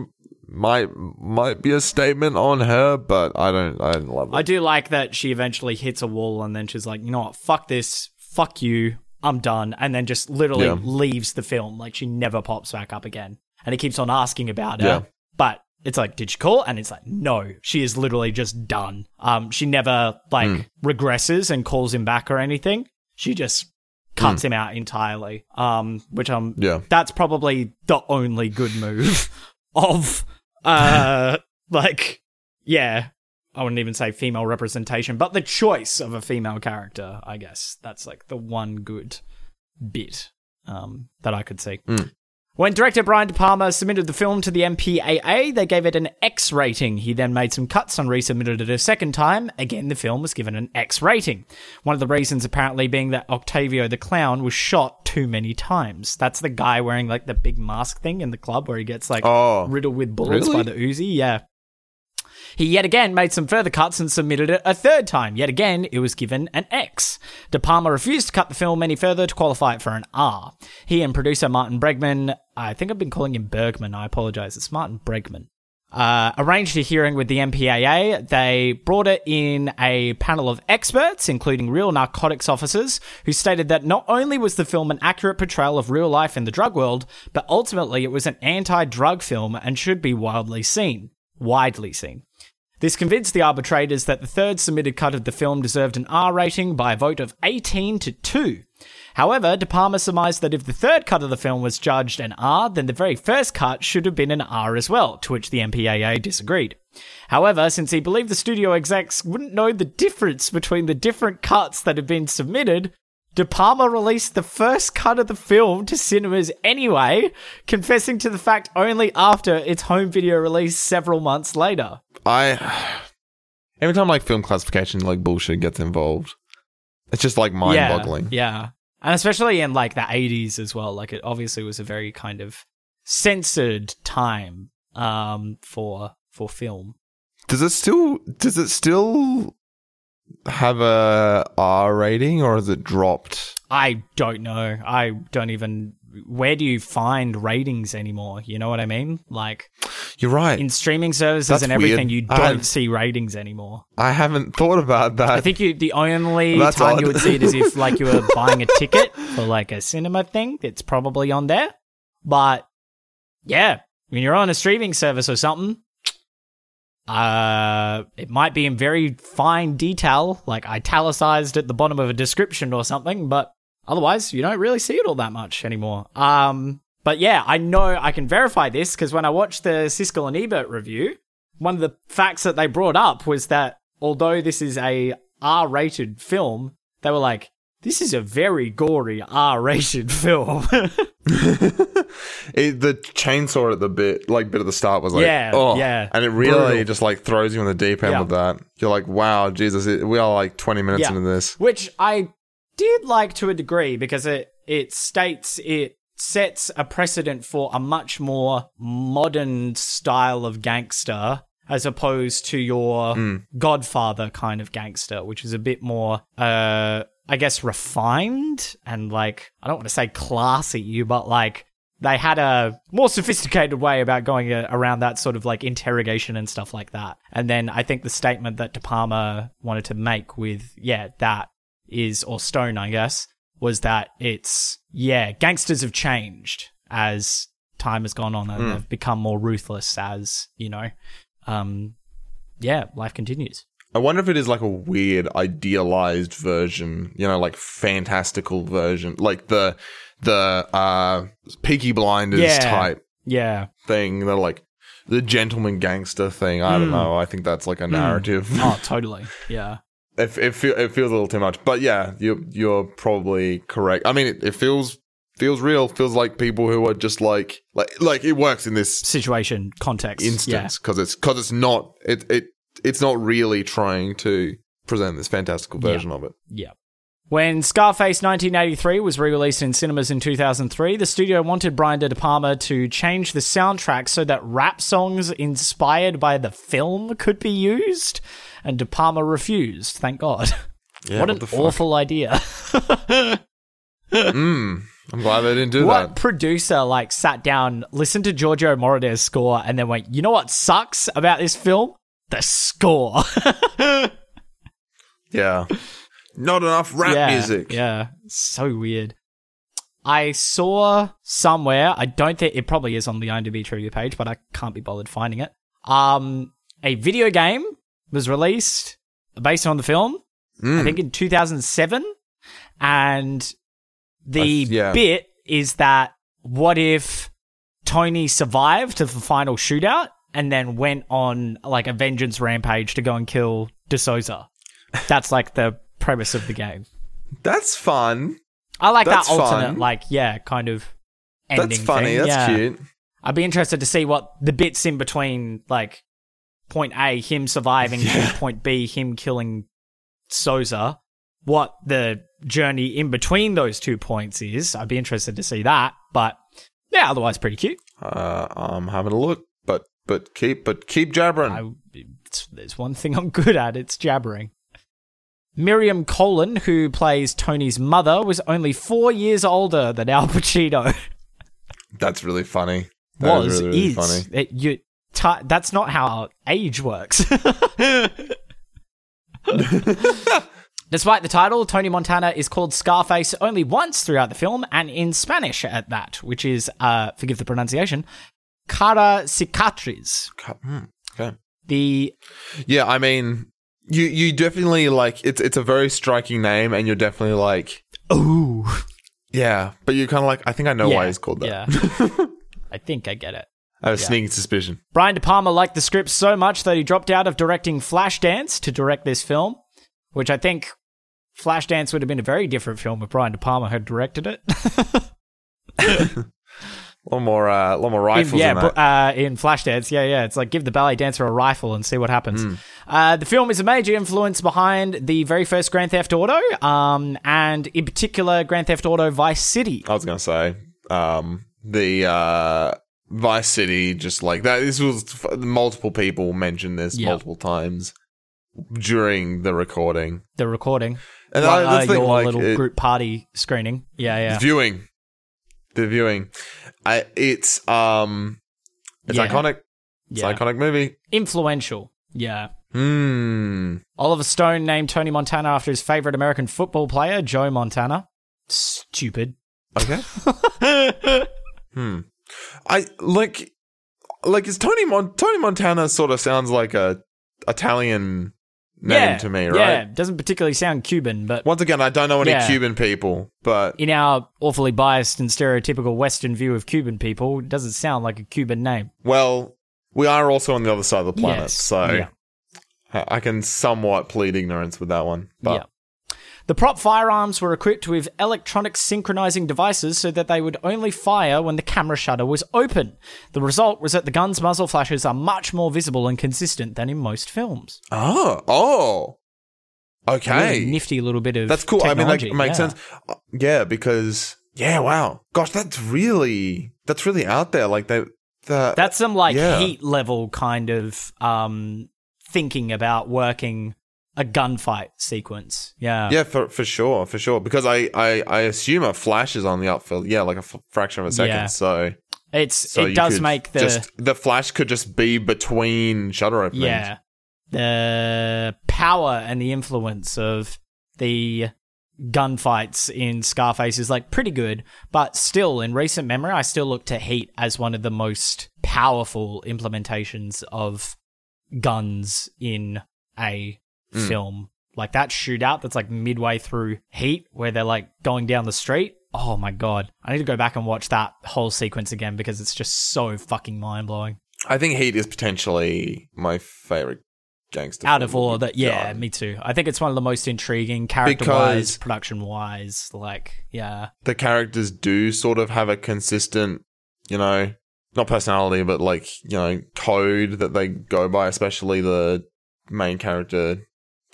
might might be a statement on her, but I don't I don't love it. I do like that she eventually hits a wall and then she's like, you know what, fuck this, fuck you, I'm done. And then just literally Yeah. leaves the film. Like she never pops back up again. And he keeps on asking about her. Yeah. But it's like, did she call? And it's like, no, she is literally just done. Um, she never like Hmm. regresses and calls him back or anything. She just cuts him out entirely. Um, which I'm Hmm. yeah. that's probably the only good move of uh like yeah i wouldn't even say female representation but the choice of a female character i guess that's like the one good bit um that i could see when director Brian De Palma submitted the film to the MPAA, they gave it an X rating. He then made some cuts and resubmitted it a second time. Again, the film was given an X rating. One of the reasons apparently being that Octavio the Clown was shot too many times. That's the guy wearing like the big mask thing in the club where he gets like Oh, riddled with bullets really? by the Uzi. Yeah. He yet again made some further cuts and submitted it a third time. Yet again, it was given an X. De Palma refused to cut the film any further to qualify it for an R. He and producer Martin Bregman, I think I've been calling him Bergman, I apologize, it's Martin Bregman, uh, arranged a hearing with the MPAA. They brought it in a panel of experts, including real narcotics officers, who stated that not only was the film an accurate portrayal of real life in the drug world, but ultimately it was an anti-drug film and should be wildly seen. Widely seen. This convinced the arbitrators that the third submitted cut of the film deserved an R rating by a vote of 18 to 2. However, De Palma surmised that if the third cut of the film was judged an R, then the very first cut should have been an R as well, to which the MPAA disagreed. However, since he believed the studio execs wouldn't know the difference between the different cuts that had been submitted, De Palma released the first cut of the film to cinemas anyway, confessing to the fact only after its home video release several months later. I every time like film classification like bullshit gets involved, it's just like mind boggling. Yeah, yeah. And especially in like the 80s as well. Like it obviously was a very kind of censored time um for for film. Does it still does it still have a R rating or has it dropped? I don't know. I don't even where do you find ratings anymore? You know what I mean? Like You're right. in streaming services That's and everything, weird. you don't see ratings anymore. I haven't thought about that. I think you the only That's time odd. you would see it is if like you were buying a ticket for like a cinema thing. It's probably on there. But yeah, when you're on a streaming service or something, uh, it might be in very fine detail, like italicized at the bottom of a description or something. But otherwise, you don't really see it all that much anymore. Um, but yeah, I know I can verify this because when I watched the Siskel and Ebert review, one of the facts that they brought up was that although this is a R-rated film, they were like, "This is a very gory R-rated film." it, the chainsaw at the bit, like bit at the start, was like, Yeah, oh, yeah. and it really Brutal. just like throws you in the deep end Yeah. with that. You're like, wow, Jesus, it, we are like 20 minutes Yeah. into this. which I did like to a degree because it it states it sets a precedent for a much more modern style of gangster as opposed to your Godfather kind of gangster, which is a bit more uh I guess refined and like I don't want to say classy, you but like they had a more sophisticated way about going uh, around that sort of like interrogation and stuff like that. And then I think the statement that De Palma wanted to make with, yeah, that is, or Stone, I guess, was that it's, yeah, gangsters have changed as time has gone on and they've become more ruthless as, you know, um, yeah, life continues. I wonder if it is like a weird idealized version, you know, like fantastical version, like the the uh Peaky Blinders Yeah. type Yeah. thing. They're like the gentleman gangster thing. I don't Mm. know. I think that's like a narrative. Oh, totally. Yeah. It it, feel, it feels a little too much, but yeah, you you're probably correct. I mean, it, it feels feels real. Feels like people who are just like like like it works in this Situation, context. instance because it's because it's not it it it's not really trying to present this fantastical version of it. Yeah. When Scarface 1983 was re released in cinemas in 2003, the studio wanted Brian De Palma to change the soundtrack so that rap songs inspired by the film could be used, and De Palma refused, thank God. Yeah, what an awful idea. Mm, I'm glad they didn't do What that. producer like sat down, listened to Giorgio Moroder's score, and then went, "You know what sucks about this film? The score." Yeah, not enough rap yeah, music. Yeah, so weird. I saw somewhere. I don't think it probably is on the IMDb trivia page, but I can't be bothered finding it. Um, a video game was released based on the film. Mm. I think in 2007, and the I- yeah. bit is that what if Tony survived to the final shootout and then went on like a vengeance rampage to go and kill DeSouza? That's like the premise of the game. That's fun. I like That's that alternate, fun. like yeah, kind of ending. That's funny. thing. That's Yeah. cute. I'd be interested to see what the bits in between, like point A, him surviving, Yeah. to point B, him killing Souza. What the journey in between those two points is. I'd be interested to see that. But yeah, otherwise pretty cute. Uh, I'm having a look, but but keep but keep jabbering. I, it's, there's one thing I'm good at. It's jabbering. Miriam Colón, who plays Tony's mother, was only four years older than Al Pacino. That's really funny. That was is really, really is funny. It- you ti that's not how age works. Despite the title, Tony Montana is called Scarface only once throughout the film, and in Spanish at that, which is, uh, forgive the pronunciation, cara cicatriz. Hmm, Okay. The Yeah, I mean, you you definitely like it's it's a very striking name, and you're definitely like, ooh, yeah, but you're kind of like, I think I know why Yeah, he's called that. Yeah, I think I get it. I have a sneaking suspicion. Brian De Palma liked the script so much that he dropped out of directing Flashdance to direct this film, which I think Flashdance would have been a very different film if Brian De Palma had directed it. A little more, uh, a little more rifles. yeah, in that. but, uh, in Flashdance, yeah, yeah. It's like give the ballet dancer a rifle and see what happens. Hmm. Uh, the film is a major influence behind the very first Grand Theft Auto, um, and in particular Grand Theft Auto Vice City. I was gonna say, um, the uh, Vice City, just like that. This was multiple people mentioned this Yeah. multiple times during the recording. The recording, And I, uh, that's thing, your like, little it- group party screening. Yeah, yeah. viewing, the viewing. I, it's um, it's Yeah. iconic. It's yeah. an iconic movie. Influential. Yeah. Hmm. Oliver Stone named Tony Montana after his favorite American football player, Joe Montana. Stupid. Okay. hmm. I like, like is Tony Mon- Tony Montana sort of sounds like a Italian name yeah, to me, right? Yeah, doesn't particularly sound Cuban, but Once again, I don't know any Yeah. Cuban people, but in our awfully biased and stereotypical Western view of Cuban people, it doesn't sound like a Cuban name. well, we are also on the other side of the planet, Yes. so Yeah. I can somewhat plead ignorance with that one. But yeah. The prop firearms were equipped with electronic synchronizing devices so that they would only fire when the camera shutter was open. The result was that the gun's muzzle flashes are much more visible and consistent than in most films. oh, oh, okay, Really nifty little bit of That's cool. I mean, that makes yeah. sense. Uh, Yeah, because yeah, wow, gosh, that's really that's really out there. Like that, That's some like Yeah. heat level kind of um thinking about working a gunfight sequence. Yeah. yeah, for for sure, for sure. Because I I, I assume a flash is on the upfield. Yeah, like a f- fraction of a second. Yeah. So It's so it does make the just the flash could just be between shutter openings. yeah the power and the influence of the gunfights in Scarface is like pretty good, but still in recent memory I still look to Heat as one of the most powerful implementations of guns in a Mm. film. Like that shootout that's like midway through Heat, where they're like going down the street. Oh my god, I need to go back and watch that whole sequence again because it's just so fucking mind blowing. I think Heat is potentially my favorite gangster. Out of all that, yeah, done. me too. I think it's one of the most intriguing character wise production wise. Like, yeah, the characters do sort of have a consistent, you know, not personality, but like, you know, code that they go by, especially the main character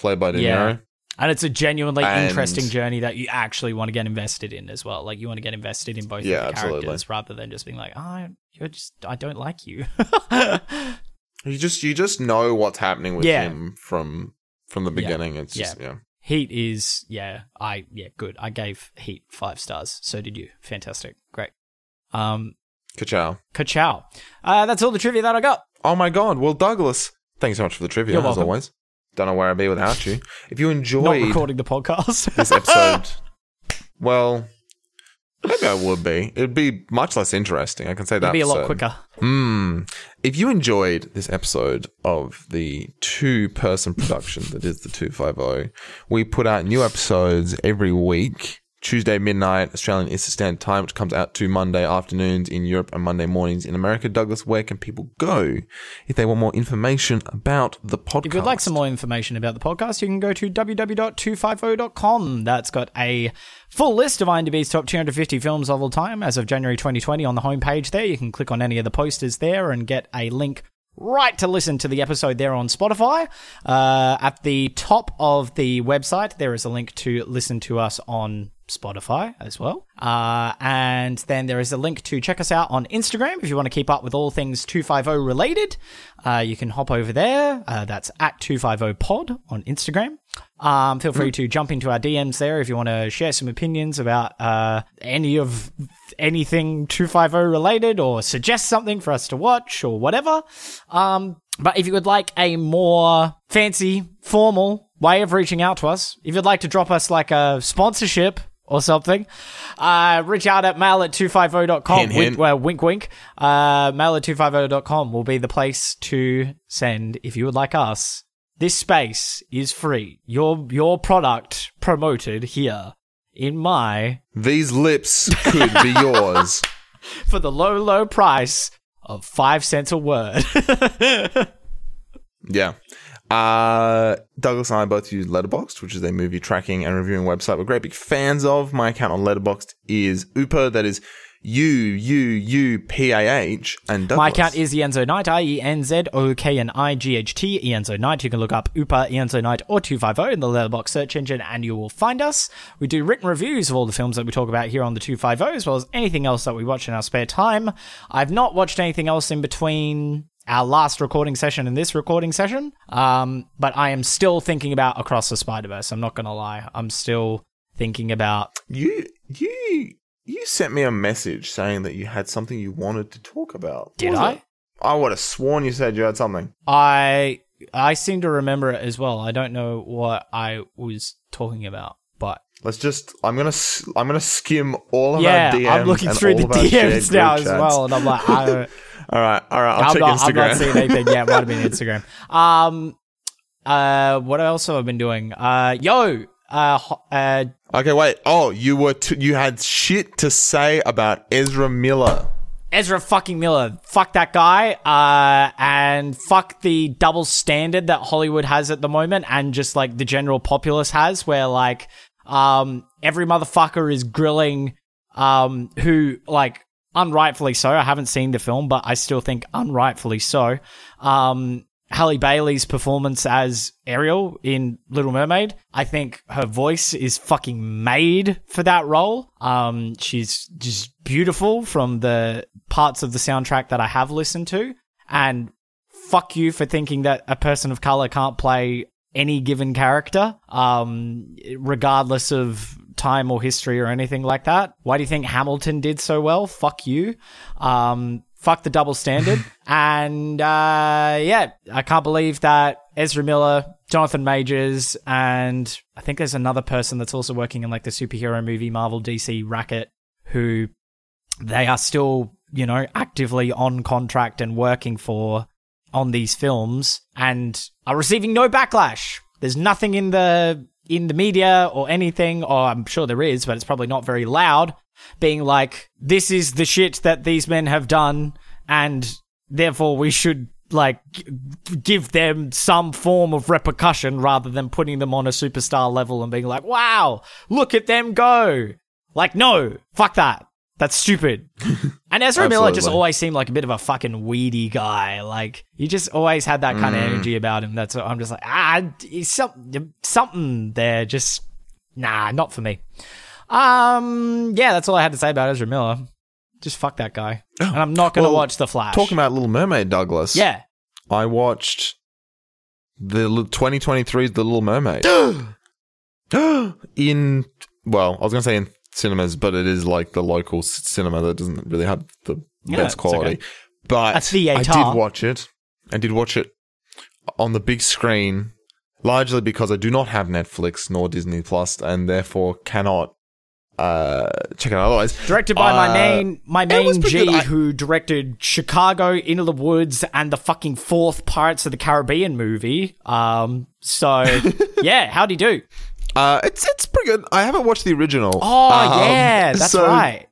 played by De Niro. Yeah. And it's a genuinely And- interesting journey that you actually want to get invested in as well. Like you want to get invested in both Yeah, of the absolutely. characters rather than just being like, oh, you're just, I don't like you. You just you just know what's happening with Yeah. him from from the beginning. It's just yeah. Heat is, yeah, I, yeah, good. I gave Heat five stars. So did you. Fantastic. Great. Um, Ka-chow. ka-chow. Uh, that's all the trivia that I got. Oh my god. Well, Douglas, thanks so much for the trivia, as always. Don't know where I'd be without you. If you Not enjoyed recording the podcast. this episode, well, maybe I would be. It'd be much less interesting. I can say that. It'd be a lot certain. quicker. Hmm. If you enjoyed this episode of the two person production that is the 250, we put out new episodes every week. Tuesday midnight, Australian Eastern Standard Time, which comes out to Monday afternoons in Europe and Monday mornings in America. Douglas, where can people go if they want more information about the podcast? If you'd like some more information about the podcast, you can go to www.250.com. That's got a full list of IMDb's top 250 films of all time as of January 2020 on the homepage there. You can click on any of the posters there and get a link right to listen to the episode there on Spotify. Uh, at the top of the website, there is a link to listen to us on Spotify as well. Uh, and then there is a link to check us out on Instagram if you want to keep up with all things 250 related. Uh, you can hop over there. Uh, that's at 250pod on Instagram. Um, feel free to jump into our DMs there if you want to share some opinions about uh, any of anything 250 related or suggest something for us to watch or whatever. Um, but if you would like a more fancy, formal way of reaching out to us, if you'd like to drop us like a sponsorship or something, uh, reach out at mail at 250.com. Hint, Wink, hint. wink, wink. Uh, mail at 250.com will be the place to send if you would like us. This space is free. Your, your product promoted here in my, These lips could be yours. for the low, low price of five cents a word. Yeah. Uh, Douglas and I both use Letterboxd, which is a movie tracking and reviewing website we're great big fans of. My account on Letterboxd is Upa, that is U U U P A H, and Douglas. My account is Ienzo Knight, I E N Z O K N I G H T, Ienzo Knight. You can look up Upa, Ienzo Knight, or 250 in the Letterboxd search engine and you will find us. We do written reviews of all the films that we talk about here on the 250, as well as anything else that we watch in our spare time. I've not watched anything else in between our last recording session and this recording session, um, but I am still thinking about Across the Spider Verse. I'm not going to lie. I'm still thinking about. You you you sent me a message saying that you had something you wanted to talk about. Did I? it? I would have sworn you said you had something. I I seem to remember it as well. I don't know what I was talking about, but Let's just. I'm gonna. s- I'm gonna skim all of yeah, our DMs. I'm looking through the of our shared DMs now as well, and I'm like, I don't, All right, all right. I'll I'm check not, I'm Instagram. not seeing anything. Yeah, it might have been Instagram. Um, uh, what else have I been doing? Uh, yo, uh, uh, Okay, wait. Oh, you were t- you had shit to say about Ezra Miller. Ezra fucking Miller. Fuck that guy. Uh, and fuck the double standard that Hollywood has at the moment and just like the general populace has where like, um, every motherfucker is grilling, um, who like unrightfully so. I haven't seen the film, but I still think unrightfully so. Um, Halle Bailey's performance as Ariel in Little Mermaid. I think her voice is fucking made for that role. Um, she's just beautiful from the parts of the soundtrack that I have listened to. And fuck you for thinking that a person of color can't play any given character, um, regardless of time or history or anything like that. Why do you think Hamilton did so well? Fuck you. Um, fuck the double standard. and, uh, yeah, I can't believe that Ezra Miller, Jonathan Majors, and I think there's another person that's also working in like the superhero movie Marvel DC racket who they are still, you know, actively on contract and working for on these films and are receiving no backlash. There's nothing in the in the media or anything, or I'm sure there is, but it's probably not very loud, being like, this is the shit that these men have done, and therefore we should like give them some form of repercussion rather than putting them on a superstar level and being like, wow, look at them go. Like, no, fuck that. That's stupid. And Ezra Miller just Absolutely. always seemed like a bit of a fucking weedy guy. Like he just always had that Mm. kind of energy about him. That's what I'm just like, ah, he's some, something there. Just nah, not for me. Um, yeah, that's all I had to say about Ezra Miller. Just fuck that guy. And I'm not gonna Well, watch The Flash. Talking about Little Mermaid, Douglas. yeah, I watched the li- 2023's The Little Mermaid. in, well, I was going to say in cinemas, but it is like the local cinema that doesn't really have the Yeah, best quality. okay. But. I did watch it. I did watch it on the big screen, largely because I do not have Netflix nor Disney Plus, and therefore cannot uh, check it out otherwise. directed by my Uh, main my main G, who directed Chicago, Into the Woods, and the fucking fourth Pirates of the Caribbean movie. Um, so yeah, how'd he do? Uh, it's it's pretty good. I haven't watched the original. Oh Um, yeah, that's so right.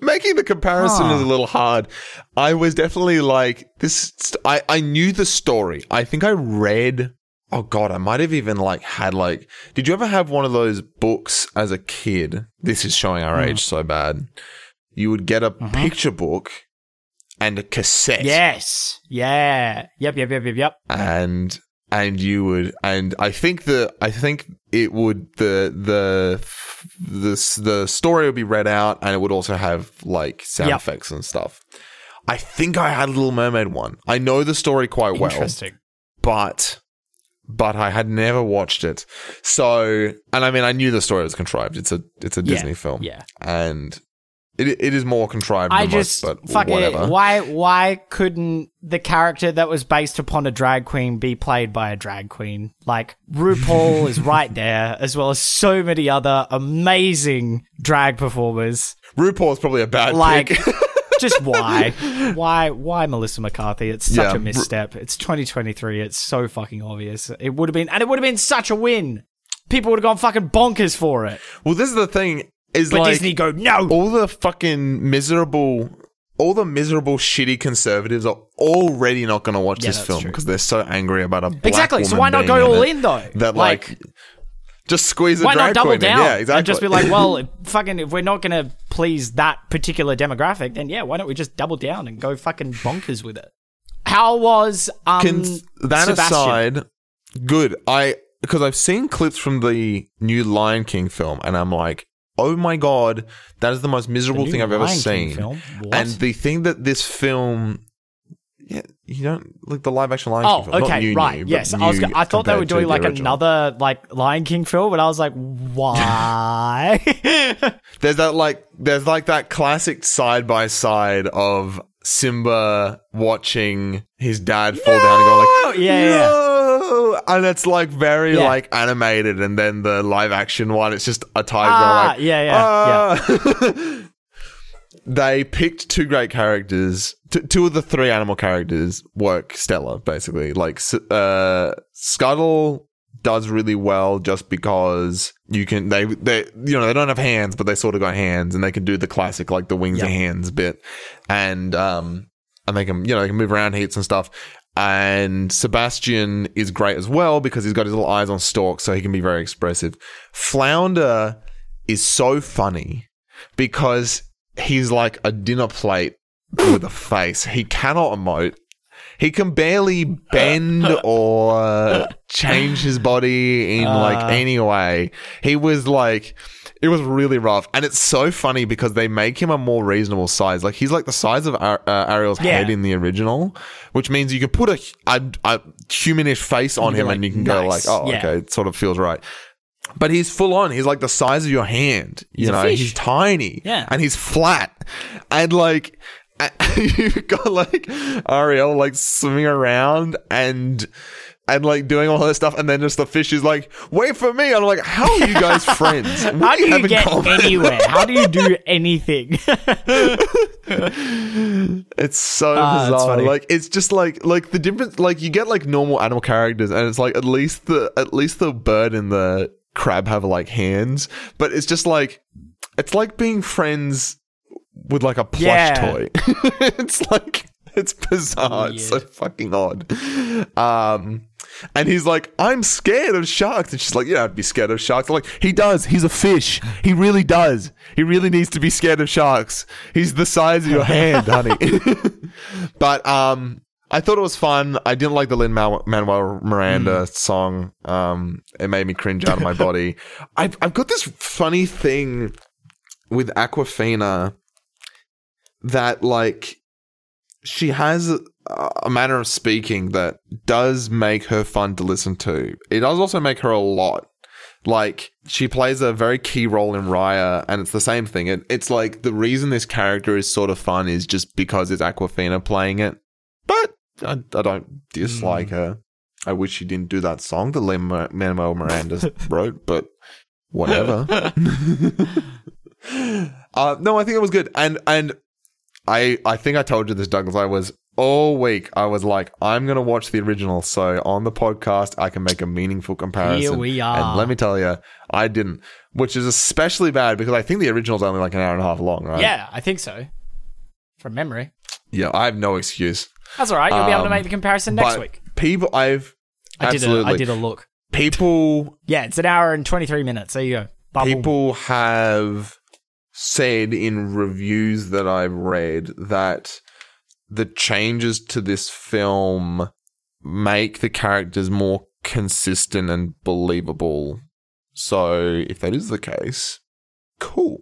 Making the comparison Huh. is a little hard. I was definitely like this. I I knew the story. I think I read. Oh god, I might have even like had like. Did you ever have one of those books as a kid? This is showing our Hmm. age so bad. You would get a Mm-hmm. picture book and a cassette. Yes, yeah, yep, yep, yep, yep, yep. and and you would and I think the I think it would the the the the story would be read out and it would also have like sound Yep. effects and stuff. I think I had a Little Mermaid one. I know the story quite well, Interesting. but but I had never watched it. So and I mean I knew the story was contrived. It's a it's a Yeah, Disney film, Yeah, and it it is more contrived. I just most, but fuck whatever. it. Why why couldn't the character that was based upon a drag queen be played by a drag queen? Like RuPaul is right there, as well as so many other amazing drag performers. RuPaul's probably a bad Like, pick. just why? Why why Melissa McCarthy? It's such Yeah, a misstep. It's 2023. It's so fucking obvious. It would have been and it would have been such a win. People would have gone fucking bonkers for it. well, this is the thing. Is But like Disney go, no. all the fucking miserable all the miserable shitty conservatives are already not going to watch Yeah, this film because they're so angry about a black Exactly. So why not go all it in though? that like, just squeeze a why not double down? in. yeah exactly And just be like, well, if fucking, if we're not going to please that particular demographic, then yeah, why don't we just double down and go fucking bonkers with it? How was um Can, that Sebastian? aside good i because i've seen clips from the new lion king film and i'm like oh my god that is the most miserable new thing i've ever Lion seen? And the thing that this film yeah, you don't like the live action Lion Oh, King film. Okay, new, right. new, yes, I was. go- I thought they were doing like original. another like Lion King film, but I was like, why? There's that like there's like that classic side by side of Simba watching his dad fall down and go like Yeah, yeah, yeah. and it's like very Yeah. like animated, and then the live action one, it's just a tiger Ah, like yeah, yeah, yeah. they picked two great characters. T- two of the three animal characters work stellar, basically. Like uh, Scuttle does really well just because you can they they you know they don't have hands but they sort of got hands and they can do the classic like the wings Yep. and hands bit and um and they can you know they can move around heaps and stuff and Sebastian is great as well because he's got his little eyes on stalk so he can be very expressive Flounder is so funny because he's like a dinner plate with a face he cannot emote he can barely bend or change his body in like Uh. any way. He was like, it was really rough, and it's so funny because they make him a more reasonable size. Like he's like the size of Ar- uh, Ariel's Yeah. head in the original, which means you can put a, a, a humanish face on him, like, and you can go like, oh, Yeah. okay, it sort of feels right. But he's full on. He's like the size of your hand. You He's know, he's tiny. Yeah. And he's flat. And like, you've got like Ariel like swimming around and and like doing all her stuff, and then just the fish is like, "Wait for me!" I'm like, "How are you guys friends? What How do you in get anywhere? How do you do anything? it's so Ah, bizarre. like it's just like like the difference. Like you get like normal animal characters, and it's like at least the at least the bird and the crab have like hands, but it's just like it's like being friends with like a plush Yeah. toy. it's like it's bizarre. It's so fucking odd. Um, and he's like, I'm scared of sharks. And she's like, Yeah, I'd be scared of sharks. I'm like, he does. He's a fish. He really does. He really needs to be scared of sharks. He's the size of your hand, honey. but um, I thought it was fun. I didn't like the Lin Manuel Miranda song. Um, it made me cringe out of my body. I've I've got this funny thing with Awkwafina that like she has a, manner of speaking that does make her fun to listen to. It does also make her a lot. Like she plays a very key role in Raya, and it's the same thing. It, it's like the reason this character is sort of fun is just because it's Awkwafina playing it. But I, I don't dislike her. I wish she didn't do that song that Lin Manuel Miranda wrote, but whatever. uh, no, I think it was good, and and I I think I told you this, Douglas. I was all week. I was like, I'm gonna watch the original, so on the podcast I can make a meaningful comparison. Here we are. And let me tell you, I didn't, which is especially bad because I think the original's only like an hour and a half long, right? Yeah, I think so. From memory. Yeah, I have no excuse. That's all right. You'll be able to Um, make the comparison next but week. people, I've I did, a, absolutely I did a look. people Yeah, it's an hour and 23 minutes. There you go. Bubble. people have said in reviews that I've read that the changes to this film make the characters more consistent and believable. So if that is the case, cool.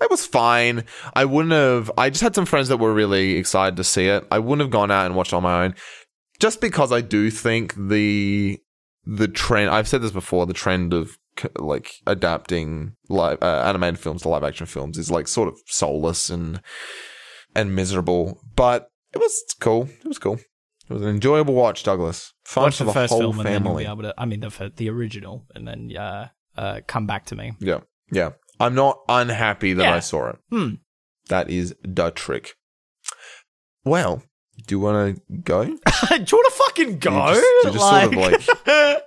It was fine. I wouldn't have. I just had some friends that were really excited to see it. I wouldn't have gone out and watched on my own, just because I do think the the trend. I've said this before. The trend of like adapting live uh, animated films to live action films is like sort of soulless and and miserable. But it was cool. It was cool. It was an enjoyable watch, Douglas. Fun Watch for the, the, first whole film and then you'll be able to. I mean, the the original, and then uh, uh, come back to me. Yeah, yeah. I'm not unhappy that Yeah. I saw it. Hmm. That is the trick. Well, do you want to go? Do you want to fucking go? just- you just sort of like,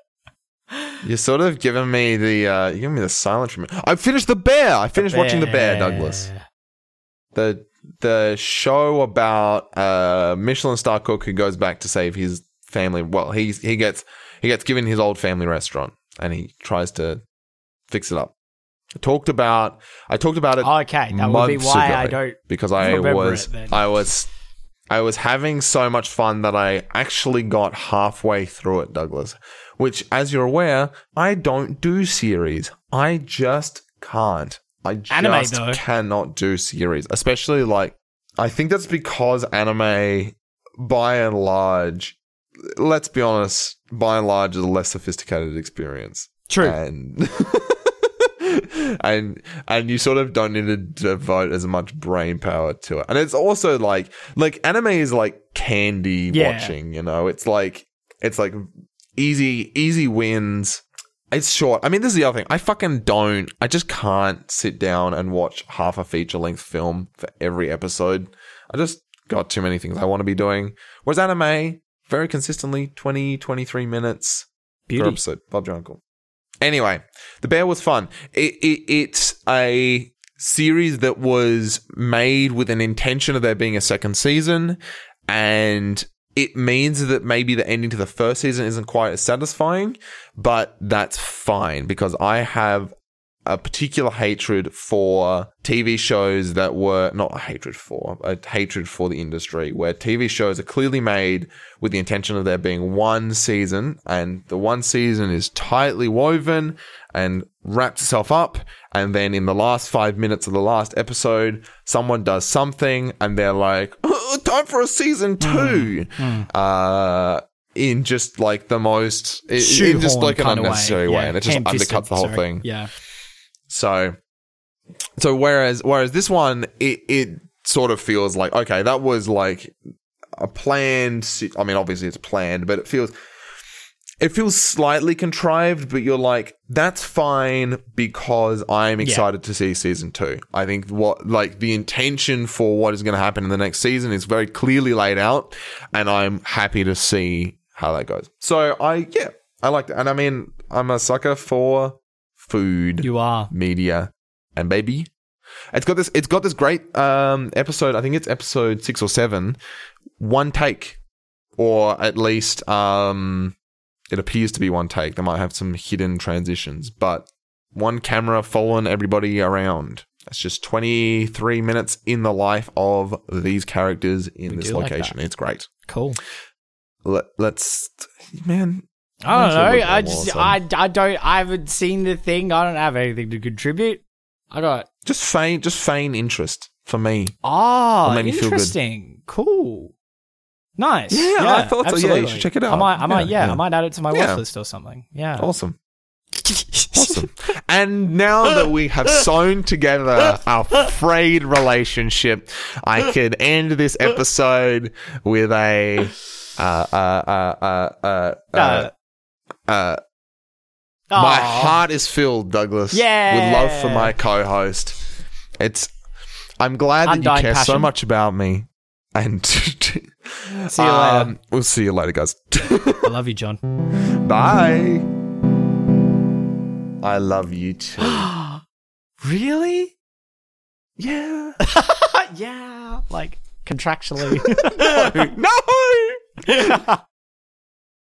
You're sort of giving me the uh, you're giving me the silent treatment. I finished the bear. I finished watching the bear, Douglas. The the show about a Michelin star cook who goes back to save his family. Well, he's he gets he gets given his old family restaurant and he tries to fix it up. I talked about I talked about it oh, Okay, that would be why I don't. because I was it then. I was I was having so much fun that I actually got halfway through it, Douglas. Which, as you're aware, I don't do series. I just can't. I Anime, just though. cannot do series, especially like I think that's because anime, by and large, let's be honest, by and large, is a less sophisticated experience True. and and and you sort of don't need to devote as much brain power to it. And it's also like like anime is like candy Yeah. watching, you know. It's like it's like easy easy wins. It's short. I mean, this is the other thing. I fucking don't. I just can't sit down and watch half a feature length film for every episode. I just got too many things I want to be doing. Whereas anime, very consistently, 20, 23 minutes per Beauty. episode. Bob your uncle. Anyway, the bear was fun. It, it, it's a series that was made with an intention of there being a second season, and it means that maybe the ending to the first season isn't quite as satisfying, but that's fine because I have a particular hatred for TV shows that were not a hatred for, a hatred for the industry where TV shows are clearly made with the intention of there being one season and the one season is tightly woven and wraps itself up. And then in the last five minutes of the last episode, someone does something and they're like, "Oh, time for a season two. Uh, in just like the most, in in just like an unnecessary way. Yeah, And it just undercuts the whole sorry. thing. Yeah. So, so whereas whereas this one, it it sort of feels like okay, that was like a planned. se- I mean, obviously it's planned, but it feels it feels slightly contrived, but you're like, that's fine because I'm excited to see season two. I think what, like, the intention for what is going to happen in the next season is very clearly laid out, and I'm happy to see how that goes. So I, yeah, I like that. And I mean, I'm a sucker for food, You are. media, and baby. It's got this, it's got this great, um, episode. I think it's episode six or seven. One take, or at least, um, it appears to be one take. They might have some hidden transitions, but one camera following everybody around. That's just 23 minutes in the life of these characters in We this do like location. it's great. Cool. Let, let's, man. I don't Might as well know. I at them all just, I, I don't, I haven't seen the thing. I don't have anything to contribute. I got, Just feign, just feign interest for me. Ah, oh, It made me feel good. interesting. Cool. Nice. Yeah, I thought so. Yeah, you should check it out. I might, I might, Yeah, yeah, yeah. I might add it to my watch list or something. Yeah. Awesome. Awesome. and now that we have sewn together our frayed relationship, I can end this episode with a uh uh uh uh uh, uh, uh my heart is filled, Douglas. Yeah. With love for my co-host. It's I'm glad that you care so much about me. And See you later. um, we'll see you later, guys. I love you, John. Bye. I love you too. really? yeah. yeah. Like contractually. no.